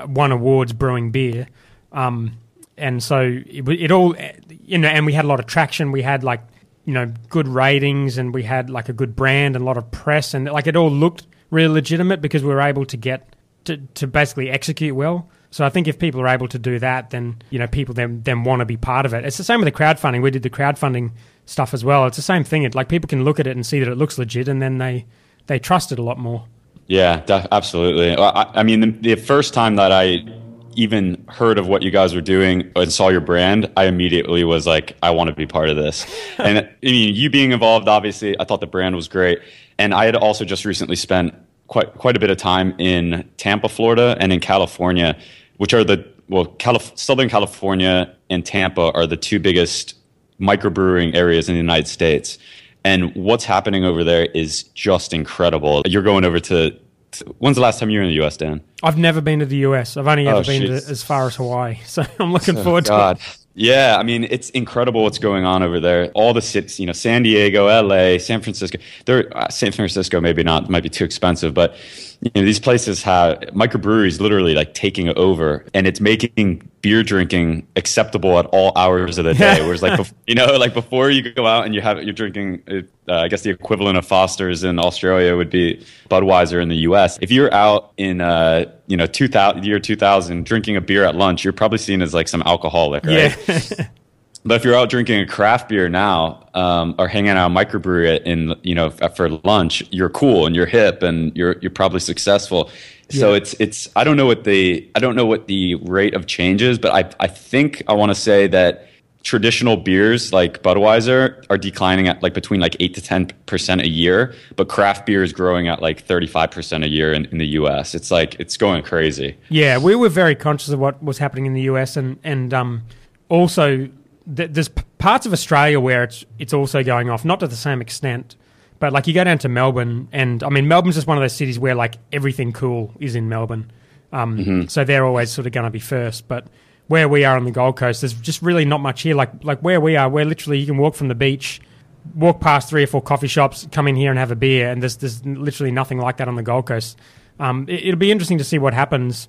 won awards brewing beer. Um, and so it, it all, you know, and we had a lot of traction. We had like you know good ratings and we had like a good brand and a lot of press and like it all looked really legitimate because we were able to get to, to basically execute well. So I think if people are able to do that, then you know people then then want to be part of it. It's the same with the crowdfunding. We did the crowdfunding stuff as well. It's the same thing. It like people can look at it and see that it looks legit, and then they they trust it a lot more. Yeah, absolutely. I, I mean, the, the first time that I even heard of what you guys were doing and saw your brand, I immediately was like, I want to be part of this. and I mean, you being involved, obviously, I thought the brand was great. And I had also just recently spent quite quite a bit of time in Tampa, Florida, and in California, which are the well, Calif- Southern California and Tampa are the two biggest microbrewing areas in the United States. And what's happening over there is just incredible. You're going over to When's the last time you were in the U.S., Dan? I've never been to the U.S. I've only ever oh, been to, as far as Hawaii, so I'm looking oh, forward God. to it. Yeah, I mean, it's incredible what's going on over there. All the cities, you know, San Diego, LA, San Francisco. There, uh, San Francisco, maybe not, might be too expensive, but you know, these places have microbreweries literally like taking over, and it's making beer drinking acceptable at all hours of the day. Whereas, like, you know, like before you go out and you have you're drinking, uh, I guess the equivalent of Foster's in Australia would be Budweiser in the U.S. If you're out in, uh, you know, 2000 year 2000 drinking a beer at lunch, you're probably seen as like some alcoholic, right? Yeah. But if you're out drinking a craft beer now, um, or hanging out a microbrewery in you know for lunch, you're cool and you're hip and you're you're probably successful. Yeah. So it's it's I don't know what the I don't know what the rate of change is, but I I think I want to say that traditional beers like Budweiser are declining at like between like eight to ten percent a year, but craft beer is growing at like thirty five percent a year in, in the U.S. It's like it's going crazy. Yeah, we were very conscious of what was happening in the U.S. and and um, also there's parts of Australia where it's it's also going off, not to the same extent, but like you go down to Melbourne, and I mean Melbourne's just one of those cities where like everything cool is in Melbourne, um, mm-hmm. so they're always sort of going to be first. But where we are on the Gold Coast, there's just really not much here. Like like where we are, where literally you can walk from the beach, walk past three or four coffee shops, come in here and have a beer, and there's there's literally nothing like that on the Gold Coast. Um, it, will be interesting to see what happens.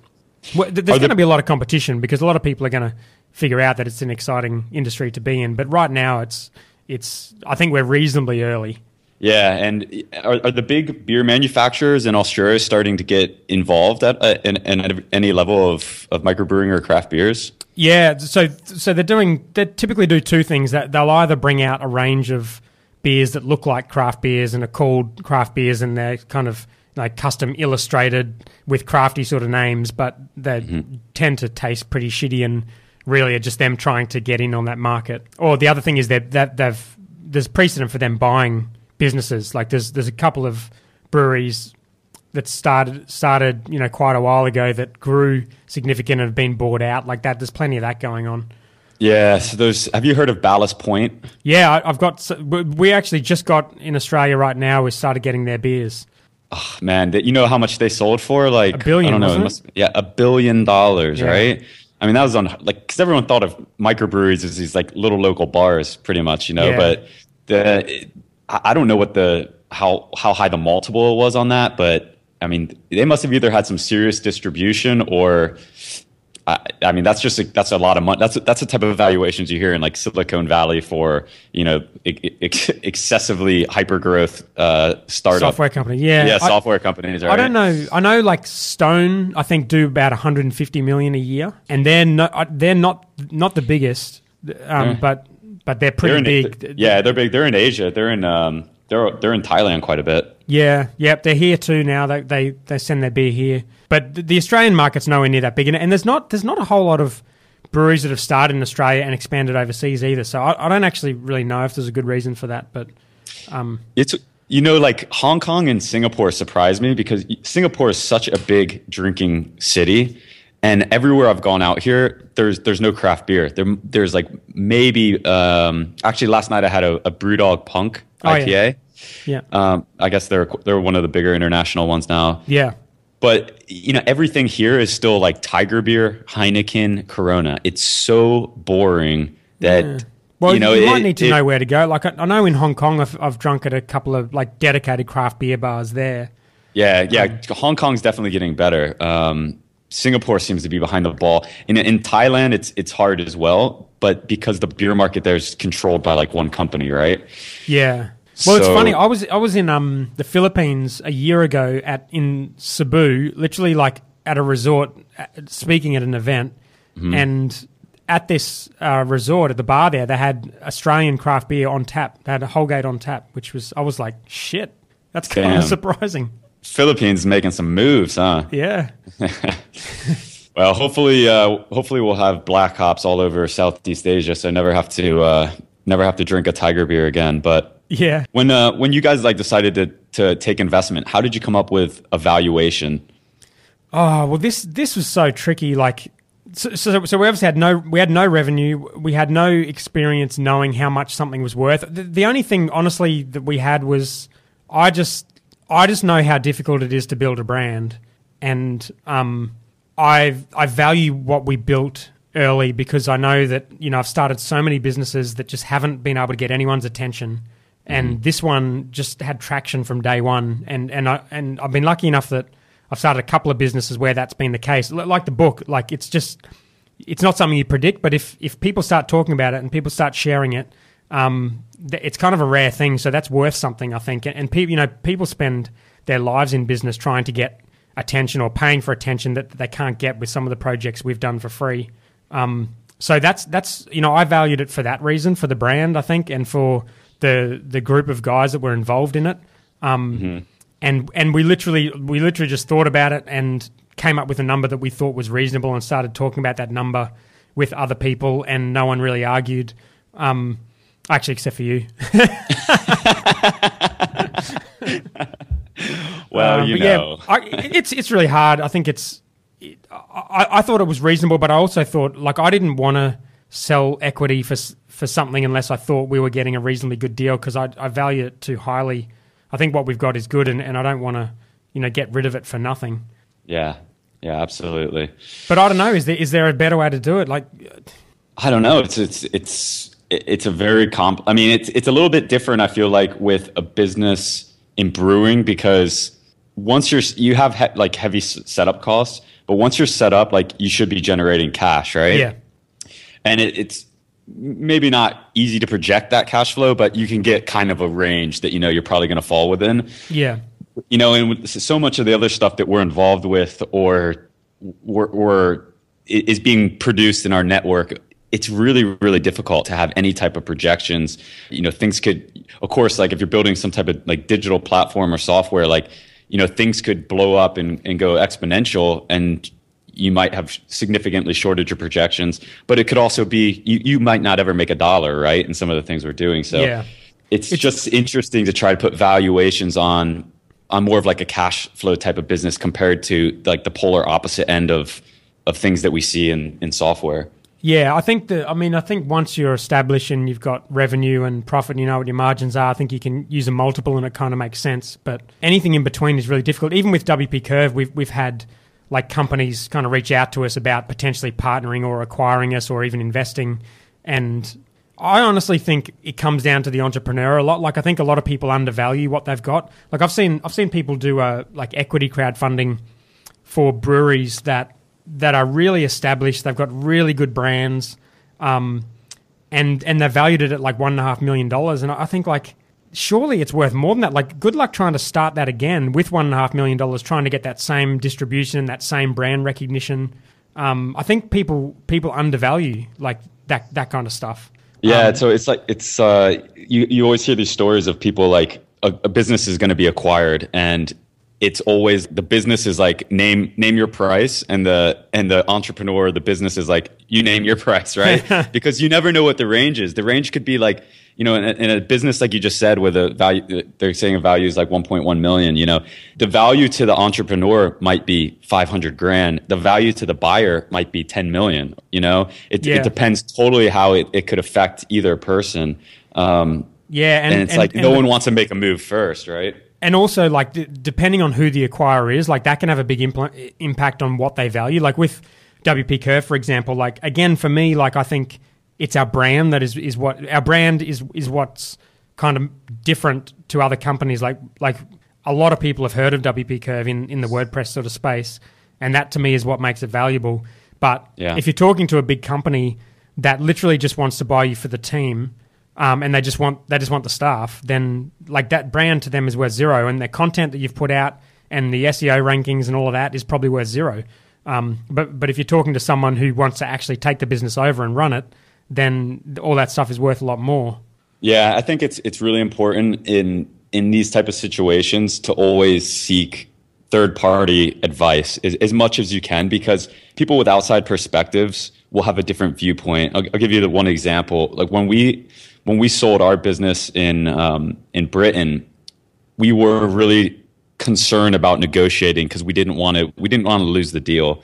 There's going to be a lot of competition because a lot of people are going to figure out that it's an exciting industry to be in. But right now, it's it's. I think we're reasonably early. Yeah, and are, are the big beer manufacturers in Australia starting to get involved at, uh, in, in, at any level of, of microbrewing or craft beers? Yeah, so so they're doing they typically do two things that they'll either bring out a range of beers that look like craft beers and are called craft beers and they're kind of like custom illustrated with crafty sort of names, but they mm-hmm. tend to taste pretty shitty and really are just them trying to get in on that market. Or the other thing is that that they've there's precedent for them buying businesses. Like there's there's a couple of breweries that started started you know quite a while ago that grew significant and have been bought out like that. There's plenty of that going on. Yeah, so there's. Have you heard of Ballast Point? Yeah, I've got. We actually just got in Australia right now. We started getting their beers. Oh, man, you know how much they sold for? Like a billion. I don't know. Must, yeah, a billion dollars, yeah. right? I mean, that was on like because everyone thought of microbreweries as these like little local bars, pretty much, you know. Yeah. But the I don't know what the how how high the multiple was on that, but I mean, they must have either had some serious distribution or I, I mean, that's just a, that's a lot of money. That's that's the type of valuations you hear in like Silicon Valley for you know ex- excessively hyper growth uh, startup software company. Yeah, yeah, I- software companies. Right? I don't know. I know like Stone, I think do about 150 million a year, and they're not they're not not the biggest, um, but but they're pretty They're in, big. Yeah, they're big. They're in Asia. They're in um, they're they're in Thailand quite a bit. Yeah, yep, they're here too now. They they, they send their beer here, but the Australian market's nowhere near that big, and, and there's not there's not a whole lot of breweries that have started in Australia and expanded overseas either. So I, I don't actually really know if there's a good reason for that, but um, It's you know like Hong Kong and Singapore surprise me because Singapore is such a big drinking city, and everywhere I've gone out here, there's there's no craft beer. There there's like maybe um, actually last night I had a, a BrewDog Punk Oh, yeah. IPA. yeah, Um, I guess they're they're one of the bigger international ones now. yeah, But you know everything here is still like Tiger beer, Heineken, Corona. It's so boring that. Well, you know, you might it- need to it- know where to go. Like I, I know in Hong Kong, I've, I've drunk at a couple of like dedicated craft beer bars there. Yeah, yeah. Hong Kong's definitely getting better. Um, Singapore seems to be behind the ball. In in Thailand, it's it's hard as well, but because the beer market there is controlled by like one company, right? Yeah. Well, it's funny. I was I was in um the Philippines a year ago at in Cebu, literally like at a resort, uh, speaking at an event, Mm-hmm. and at this uh, resort at the bar there, they had Australian craft beer on tap. They had a Holgate on tap, which was I was like, shit, that's kind Damn. of surprising. Philippines making some moves, huh? Yeah. Well, hopefully, uh, hopefully we'll have black hops all over Southeast Asia, so I never have to uh, never have to drink a tiger beer again. But Yeah. when uh, when you guys like decided to to take investment, how did you come up with a valuation? Oh well, this this was so tricky. Like, so, so, so we obviously had no we had no revenue. We had no experience knowing how much something was worth. The, the only thing, honestly, that we had was I just I just know how difficult it is to build a brand, and um, I I value what we built early because I know that you know I've started so many businesses that just haven't been able to get anyone's attention. And this one just had traction from day one, and and I and I've been lucky enough that I've started a couple of businesses where that's been the case. Like the book, like it's just it's not something you predict, but if if people start talking about it and people start sharing it, um, it's kind of a rare thing. So that's worth something, I think. And, and people, you know, people spend their lives in business trying to get attention or paying for attention that they can't get with some of the projects we've done for free. Um, so that's that's you know I valued it for that reason, for the brand, I think, and for the the group of guys that were involved in it. Um, And and we literally we literally just thought about it and came up with a number that we thought was reasonable and started talking about that number with other people, and no one really argued. Um, actually, except for you. Well, Um, you know, yeah, I, it's it's really hard. I think it's. It, I, I thought it was reasonable, but I also thought like I didn't want to sell equity for for something unless I thought we were getting a reasonably good deal because I, I value it too highly. I think what we've got is good, and, and I don't want to you know get rid of it for nothing. yeah, yeah, absolutely. But I don't know. Is there is there a better way to do it? Like, I don't know. It's it's it's it's a very comp. I mean, it's it's a little bit different. I feel like with a business in brewing because once you're you have he, like heavy s- setup costs, but once you're set up, like you should be generating cash, right? yeah, and it, it's maybe not easy to project that cash flow, but you can get kind of a range that you know you're probably going to fall within. yeah, You know, and so much of the other stuff that we're involved with or or i- is being produced in our network, it's really really difficult to have any type of projections. You know, things could, of course, like if you're building some type of like digital platform or software, like you know, things could blow up and, and go exponential and you might have significantly shorted your projections, but it could also be you, you might not ever make a dollar, right? In some of the things we're doing. So Yeah. it's, just interesting to try to put valuations on on more of like a cash flow type of business compared to like the polar opposite end of of things that we see in, in software. Yeah. I think that. I mean, I think once you're established and you've got revenue and profit, and you know what your margins are. I think you can use a multiple, and it kind of makes sense. But anything in between is really difficult. Even with WP Curve, we've we've had like companies kind of reach out to us about potentially partnering or acquiring us or even investing. And I honestly think it comes down to the entrepreneur a lot. Like I think a lot of people undervalue what they've got. Like I've seen I've seen people do uh, like equity crowdfunding for breweries that that are really established. They've got really good brands, um, and and they're valued it at like one and a half million dollars. And I think like surely it's worth more than that. Like good luck trying to start that again with one and a half million dollars, trying to get that same distribution, that same brand recognition. Um, I think people people undervalue like that that kind of stuff. Yeah, Um, so it's like it's uh, you you always hear these stories of people like a, a business is going to be acquired and it's always the business is like name name your price and the and the entrepreneur the business is like you name your price right? Because you never know what the range is. The range could be like you know in a, in a business like you just said where the value they're saying a value is like 1.1 million you know the value to the entrepreneur might be 500 grand. The value to the buyer might be 10 million you know? It, Yeah. it depends totally how it, it could affect either person. Um, Yeah, and, and, it's and- like and no the- one wants to make a move first right and also like d- depending on who the acquirer is, like that can have a big impl- impact on what they value. Like with WP Curve, for example, like again for me, like I think it's our brand that is is what our brand is is what's kind of different to other companies. Like like a lot of people have heard of WP Curve in in the WordPress sort of space, and that to me is what makes it valuable. But Yeah. if you're talking to a big company that literally just wants to buy you for the team, um, and they just want they just want the staff, then like that brand to them is worth zero, and the content that you've put out and the SEO rankings and all of that is probably worth zero. Um, but but if you're talking to someone who wants to actually take the business over and run it, then all that stuff is worth a lot more. Yeah, I think it's it's really important in in these type of situations to always seek third party advice as, as much as you can because people with outside perspectives will have a different viewpoint. I'll, I'll give you the one example. Like when we when we sold our business in um, in Britain, we were really concerned about negotiating because we didn't want to we didn't want to lose the deal.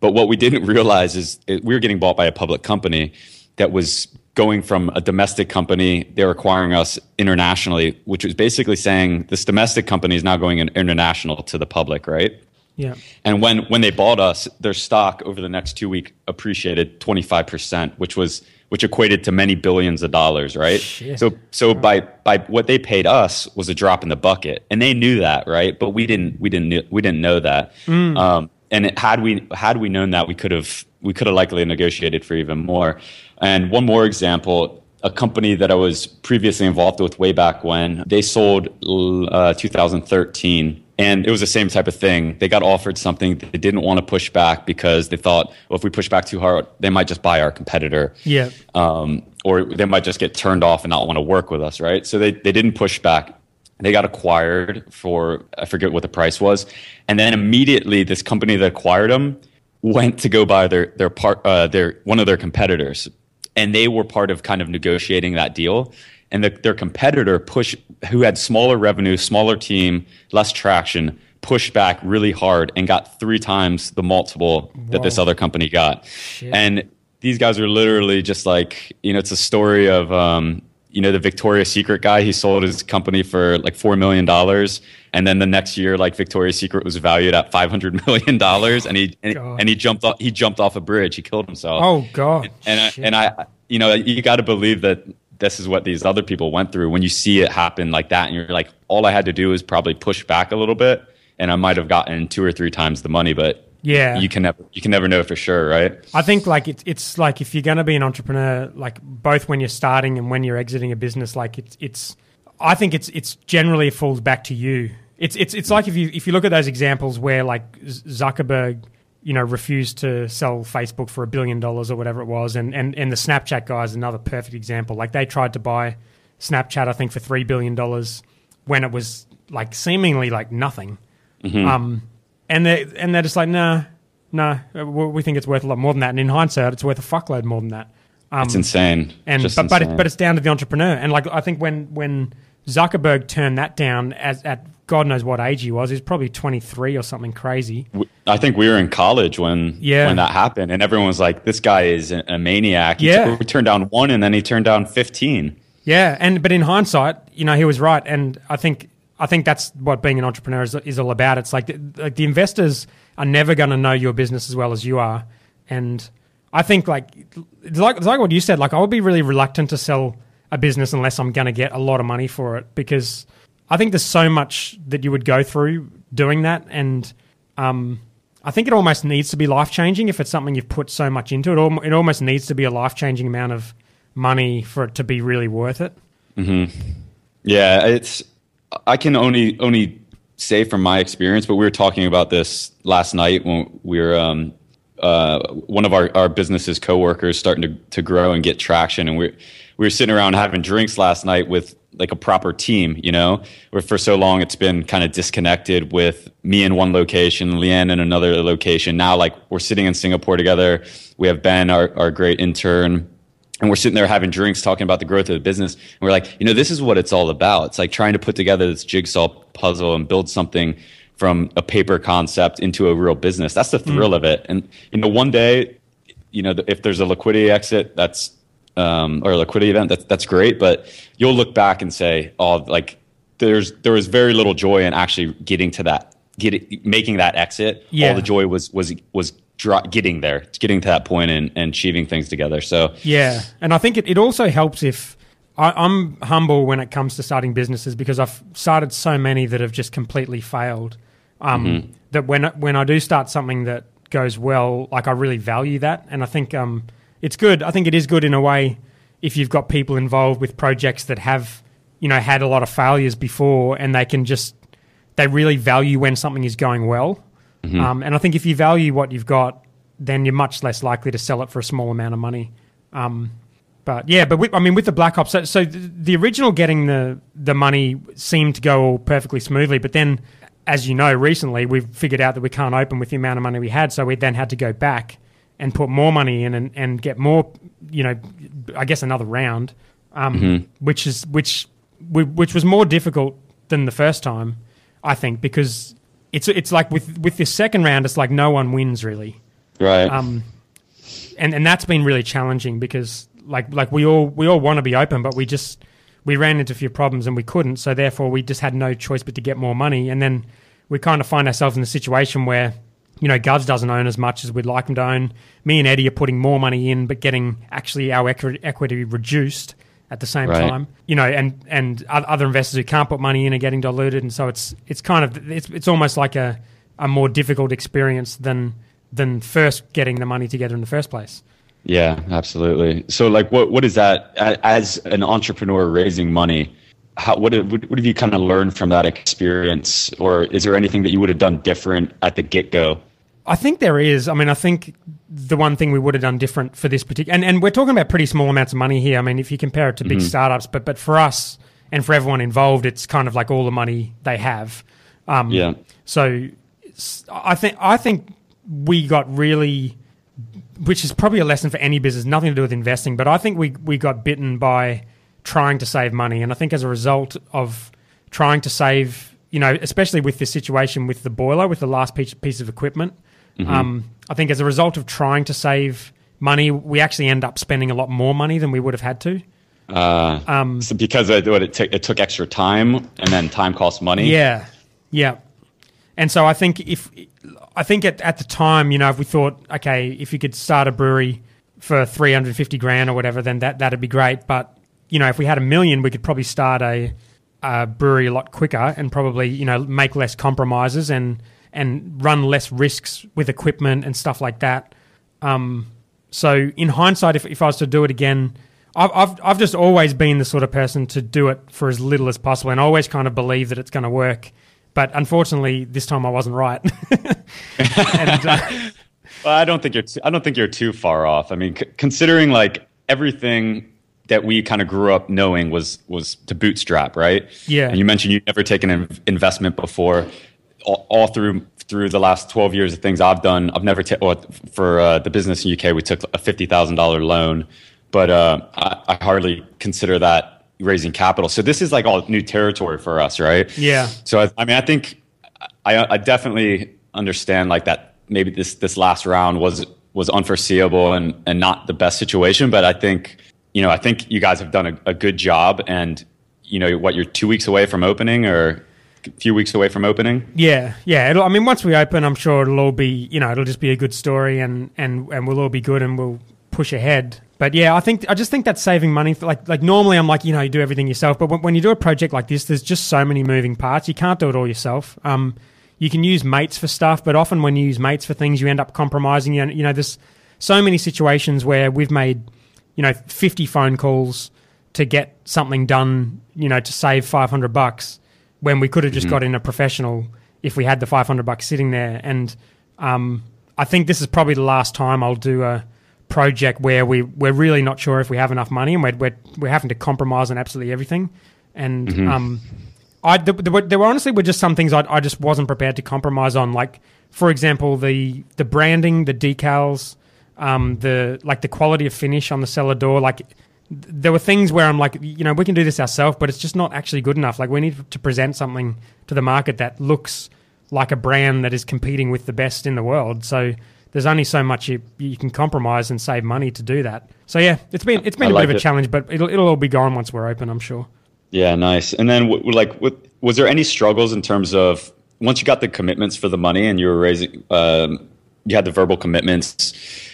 But what we didn't realize is it, we were getting bought by a public company that was going from a domestic company. They're acquiring us internationally, which was basically saying this domestic company is now going international to the public, right? Yeah. And when when they bought us, their stock over the next two week appreciated twenty five percent, which was which equated to many billions of dollars, right? Shit. So so by by what they paid us was a drop in the bucket, and they knew that, right? But we didn't we didn't we didn't know that. Um, and it, had we had we known that, we could have we could have likely negotiated for even more. And one more example, a company that I was previously involved with way back when they sold uh, 2013 and it was the same type of thing. They got offered something they didn't want to push back because they thought, well, if we push back too hard, they might just buy our competitor. Yeah. Um, or they might just get turned off and not want to work with us, right? So they, they didn't push back. They got acquired for, I forget what the price was. And then immediately, this company that acquired them went to go buy their, their part, uh, their, one of their competitors. And they were part of kind of negotiating that deal and the, their competitor push who had smaller revenue, smaller team, less traction, pushed back really hard and got three times the multiple that this other company got. And these guys are literally just like you know, it's a story of um, you know the Victoria's Secret guy. He sold his company for like four million dollars, and then the next year, like Victoria's Secret was valued at five hundred million dollars, and he and, and he jumped off, he jumped off a bridge. He killed himself Oh God. and I, and I, you know, you got to believe that this is what these other people went through. When you see it happen like that, and you're like, all I had to do is probably push back a little bit, and I might have gotten two or three times the money. But Yeah. you can never, you can never know for sure, right? I think like it's it's like if you're going to be an entrepreneur, like both when you're starting and when you're exiting a business, like it's it's. I think it's it's generally falls back to you. It's it's it's like if you if you look at those examples where like Zuckerberg, you know, refused to sell Facebook for a billion dollars or whatever it was, and and and the Snapchat guy is another perfect example. Like they tried to buy Snapchat, I think, for three billion dollars when it was like seemingly like nothing. Um, and they and they're just like, nah, nah, we think it's worth a lot more than that. And in hindsight, it's worth a fuckload more than that. Um, it's insane. and Just but but, it, but it's down to the entrepreneur. And like I think when when Zuckerberg turned that down as at God knows what age he was, he was probably twenty three or something crazy. I think we were in college when Yeah. when that happened, and everyone was like, "This guy is a, maniac." He Yeah. t- turned down one, and then he turned down fifteen. Yeah, and but in hindsight, you know, he was right, and I think I think that's what being an entrepreneur is, is all about. It's like the, like the investors are never going to know your business as well as you are, and I think like it's like it's like what you said. Like I would be really reluctant to sell a business unless I'm going to get a lot of money for it because I think there's so much that you would go through doing that, and um, I think it almost needs to be life changing if it's something you've put so much into. It, it almost needs to be a life changing amount of money for it to be really worth it. Yeah, it's I can only only say from my experience, but we were talking about this last night when we were um, uh, one of our, our businesses coworkers starting to, to grow and get traction, and we we were sitting around having drinks last night with like a proper team, you know, where for so long it's been kind of disconnected with me in one location, Leanne in another location. Now, like we're sitting in Singapore together. We have Ben, our, our great intern, and we're sitting there having drinks talking about the growth of the business. And we're like you know this is what it's all about. It's like trying to put together this jigsaw puzzle and build something from a paper concept into a real business. That's the mm-hmm. thrill of it. And you know one day you know if there's a liquidity exit that's um, or a liquidity event that's that's great but you'll look back and say oh like there's there was very little joy in actually getting to that getting making that exit. Yeah. all the joy was was was getting there getting to that point and, and achieving things together. So Yeah, and I think it, it also helps if I, I'm humble when it comes to starting businesses because I've started so many that have just completely failed. Um, That when when I do start something that goes well, like I really value that, and I think um, it's good. I think it is good in a way if you've got people involved with projects that have you know had a lot of failures before, and they can just they really value when something is going well. Um, and I think if you value what you've got, then you're much less likely to sell it for a small amount of money. Um, but yeah, but with, I mean, with the Black Hops, so, so the, the original getting the the money seemed to go all perfectly smoothly, but then, as you know, recently we've figured out that we can't open with the amount of money we had, so we then had to go back and put more money in and, and get more, you know, I guess another round, um, which is which which was more difficult than the first time, I think, because it's it's like with with this second round, it's like no one wins really. Right. Um, and and that's been really challenging because like like we all we all want to be open, but we just we ran into a few problems and we couldn't, so therefore we just had no choice but to get more money, and then we kind of find ourselves in the situation where you know Govs doesn't own as much as we'd like him to own. Me and Eddie are putting more money in, but getting actually our equi- equity reduced at the same Right. time. You know, and and other investors who can't put money in are getting diluted, and so it's it's kind of it's it's almost like a a more difficult experience than than first getting the money together in the first place. Yeah, absolutely. So, like, what what is that as an entrepreneur raising money? How what have, what have you kind of learned from that experience, or is there anything that you would have done different at the get go? I think there is. I mean, I think the one thing we would have done different for this particular, and, and we're talking about pretty small amounts of money here. I mean, if you compare it to big startups, but but for us and for everyone involved, it's kind of like all the money they have. Um, Yeah, So I think I think we got really, which is probably a lesson for any business, nothing to do with investing. But I think we we got bitten by trying to save money, and I think as a result of trying to save, you know, especially with this situation with the boiler, with the last piece piece of equipment, um, I think as a result of trying to save money, we actually end up spending a lot more money than we would have had to. uh, Um, so because it, what it, took it took extra time, and then time costs money. Yeah, yeah. And so I think if I think at, at the time, you know, if we thought, okay, if you could start a brewery for three hundred fifty grand or whatever, then that that'd be great. But you know, if we had a million, we could probably start a, a brewery a lot quicker and probably you know make less compromises and and run less risks with equipment and stuff like that. Um, so in hindsight, if, if I was to do it again, I've, I've I've just always been the sort of person to do it for as little as possible, and I always kind of believe that it's going to work. But unfortunately, this time I wasn't right. and, uh, Well, I don't think you're. Too, I don't think you're too far off. I mean, c- considering like everything that we kind of grew up knowing was was to bootstrap, right? Yeah. And you mentioned you've never taken an investment before. All, all through through the last twelve years of things I've done, I've never taken. Well, for uh, the business in UK, we took a fifty thousand dollar loan, but uh, I, I hardly consider that raising capital. So this is like all new territory for us, right? Yeah. So I, I mean, I think I, I definitely understand like that. Maybe this this last round was was unforeseeable and and not the best situation, but I think you know I think you guys have done a, a good job. And you know what, you're two weeks away from opening or few weeks away from opening. yeah, yeah. I mean, once we open, I'm sure it'll all be you know it'll just be a good story, and and and we'll all be good, and we'll push ahead. But yeah, I think I just think that saving money. For, like like normally, I'm like you know you do everything yourself, but when, when you do a project like this, there's just so many moving parts. You can't do it all yourself. Um, you can use mates for stuff, but often when you use mates for things, you end up compromising. You you know, there's so many situations where we've made, you know, 50 phone calls to get something done, you know, to save 500 bucks when we could have just Mhm. got in a professional if we had the 500 bucks sitting there. And um, I think this is probably the last time I'll do a project where we, we're really not sure if we have enough money and we're, we're, we're having to compromise on absolutely everything. And Mhm. um, I, there, were, there were honestly were just some things I, I just wasn't prepared to compromise on. Like, for example, the the branding, the decals, um, the like the quality of finish on the cellar door. Like, there were things where I'm like, you know, we can do this ourselves, but it's just not actually good enough. Like, we need to present something to the market that looks like a brand that is competing with the best in the world. So there's only so much you, you can compromise and save money to do that. So yeah, it's been it's been I a like bit of a it. challenge, but it'll it'll all be gone once we're open. I'm sure. Yeah, nice. And then, w- like, w- was there any struggles in terms of once you got the commitments for the money and you were raising, um, you had the verbal commitments?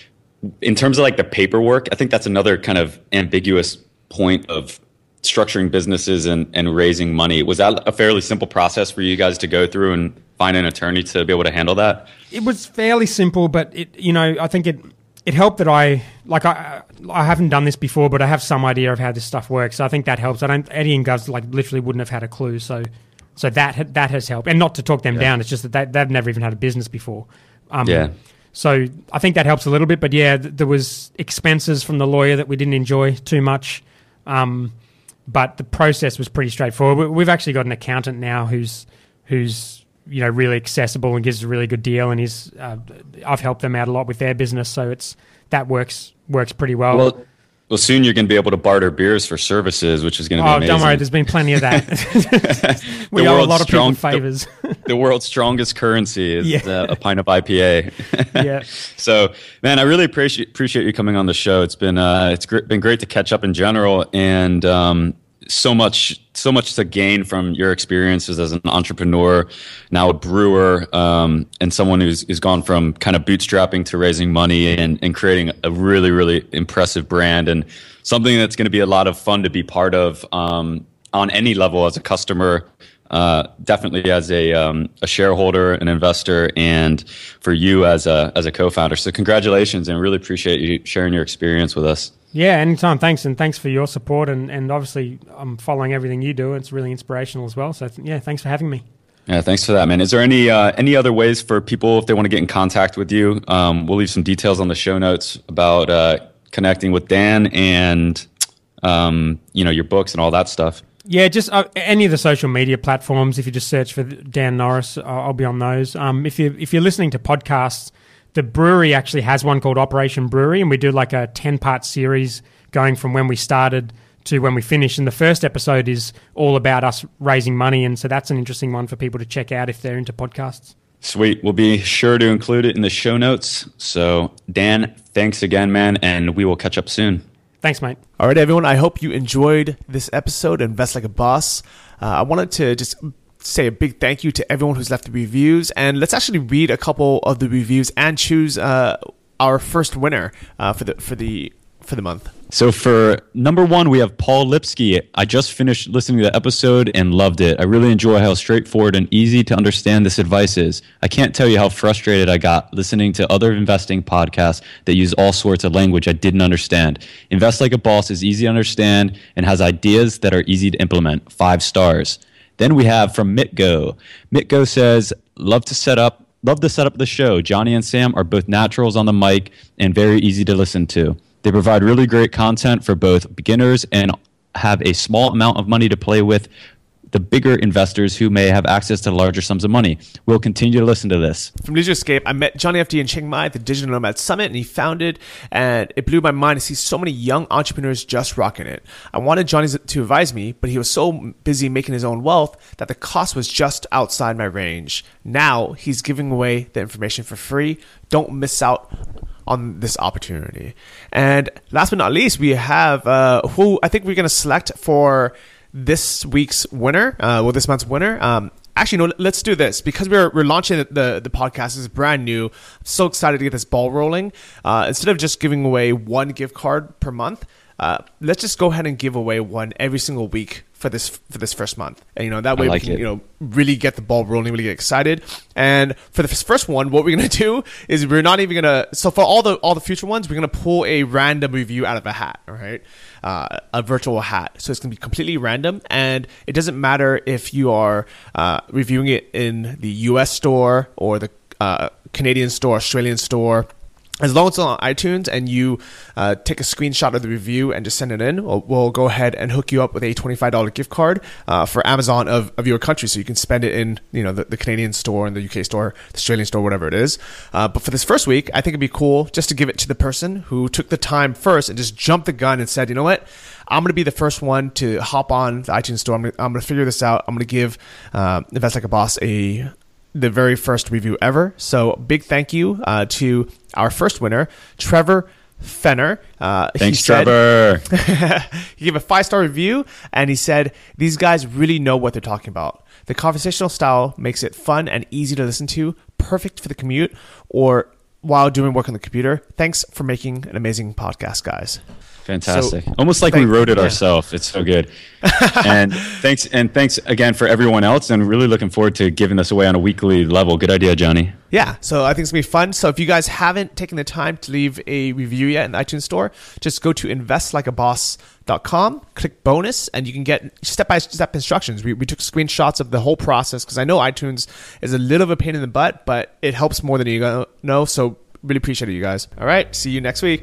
In terms of like the paperwork, I think that's another kind of ambiguous point of structuring businesses and, and raising money. Was that a fairly simple process for you guys to go through and find an attorney to be able to handle that? it was fairly simple, but it you know I think it it helped that I like I I haven't done this before, but I have some idea of how this stuff works. So I think that helps. I don't Eddie and Govs like literally wouldn't have had a clue. So so that that has helped, and not to talk them Yeah. down. It's just that they, they've never even had a business before. Um, Yeah. So I think that helps a little bit, but yeah, th- there was expenses from the lawyer that we didn't enjoy too much. Um, but the process was pretty straightforward. We- We've actually got an accountant now who's who's you know really accessible and gives a really good deal, and he's uh, I've helped them out a lot with their business, so it's that works works pretty well. Well, well, soon you're going to be able to barter beers for services, which is going to be oh, amazing. don't worry, there's been plenty of that. we The owe a lot of people strong- favors. the world's strongest currency is Yeah. uh, a pint of IPA. Yeah. So, man, I really appreciate appreciate you coming on the show. It's been uh, it's gr- been great to catch up in general, and um, so much so much to gain from your experiences as an entrepreneur, now a brewer, um, and someone who's who's gone from kind of bootstrapping to raising money and, and creating a really really impressive brand and something that's going to be a lot of fun to be part of um, on any level as a customer uh, definitely as a um, a shareholder, an investor, and for you as a as a co-founder. So congratulations, and really appreciate you sharing your experience with us. Yeah, anytime. Thanks, and thanks for your support, and, and obviously I'm following everything you do. It's really inspirational as well. So yeah, thanks for having me. Yeah, thanks for that, man. Is there any uh, any other ways for people if they want to get in contact with you? Um, we'll leave some details on the show notes about uh, connecting with Dan and um, you know your books and all that stuff. Yeah, just uh, any of the social media platforms. If you just search for Dan Norris, I'll, I'll be on those. Um, if you if you're listening to podcasts, the brewery actually has one called Operation Brewery, and we do like a ten part series going from when we started to when we finish. And the first episode is all about us raising money, and so that's an interesting one for people to check out if they're into podcasts. Sweet. We'll be sure to include it in the show notes. So, Dan, thanks again, man, and we will catch up soon. Thanks, mate. All right, everyone. I hope you enjoyed this episode, Invest Like a Boss. Uh, I wanted to just say a big thank you to everyone who's left the reviews, and let's actually read a couple of the reviews and choose uh, our first winner uh, for the for the for the month. So for number one, we have Paul Lipsky. I just finished listening to the episode and loved it. I really enjoy how straightforward and easy to understand this advice is. I can't tell you how frustrated I got listening to other investing podcasts that use all sorts of language I didn't understand. Invest Like a Boss is easy to understand and has ideas that are easy to implement. Five stars. Then we have from Mitgo. Mitgo says, "Love to set up, love the setup of the show. Johnny and Sam are both naturals on the mic and very easy to listen to. They provide really great content for both beginners and have a small amount of money to play with the bigger investors who may have access to larger sums of money. We'll continue to listen to this. From Digital Escape, I met Johnny FD in Chiang Mai at the Digital Nomad Summit, and he founded, and it blew my mind to see so many young entrepreneurs just rocking it. I wanted Johnny to advise me, but he was so busy making his own wealth that the cost was just outside my range. Now he's giving away the information for free. Don't miss out on this opportunity. And last but not least, we have uh, who I think we're going to select for this week's winner, uh, well, this month's winner. Um, actually, no, let's do this because we're, we're launching the, the, podcast. Is brand new. I'm so excited to get this ball rolling. Uh, instead of just giving away one gift card per month, uh, let's just go ahead and give away one every single week for this for this first month. And you know that way like we can it. you know really get the ball rolling, really get excited. And for the first one, what we're gonna do is we're not even gonna. So for all the all the future ones, we're gonna pull a random review out of a hat. All right, uh, a virtual hat. So it's gonna be completely random, and it doesn't matter if you are uh, reviewing it in the U.S. store or the uh, Canadian store, Australian store as long as it's on iTunes and you uh, take a screenshot of the review and just send it in, we'll, we'll go ahead and hook you up with a $25 gift card uh, for Amazon of, of your country so you can spend it in you know the, the Canadian store and the UK store, the Australian store, whatever it is. Uh, but for this first week, I think it'd be cool just to give it to the person who took the time first and just jumped the gun and said, you know what? I'm going to be the first one to hop on the iTunes store. I'm going I'm to figure this out. I'm going to give uh, Invest Like a Boss a the very first review ever. So big thank you uh, to our first winner, Trevor Fenner. Uh, he Thanks, said- Trevor. he gave a five star review and he said these guys really know what they're talking about. The conversational style makes it fun and easy to listen to, perfect for the commute or while doing work on the computer. Thanks for making an amazing podcast, guys. Fantastic. So, Almost like thank- we wrote it yeah. ourselves. It's so good. and thanks and thanks again for everyone else and really looking forward to giving this away on a weekly level. Good idea, Johnny. Yeah, so I think it's gonna be fun. So if you guys haven't taken the time to leave a review yet in the iTunes store, just go to investlikeaboss.com, click bonus, and you can get step by step instructions. We, we took screenshots of the whole process because I know iTunes is a little of a pain in the butt, but it helps more than you know. So really appreciate it, you guys. All right, see you next week.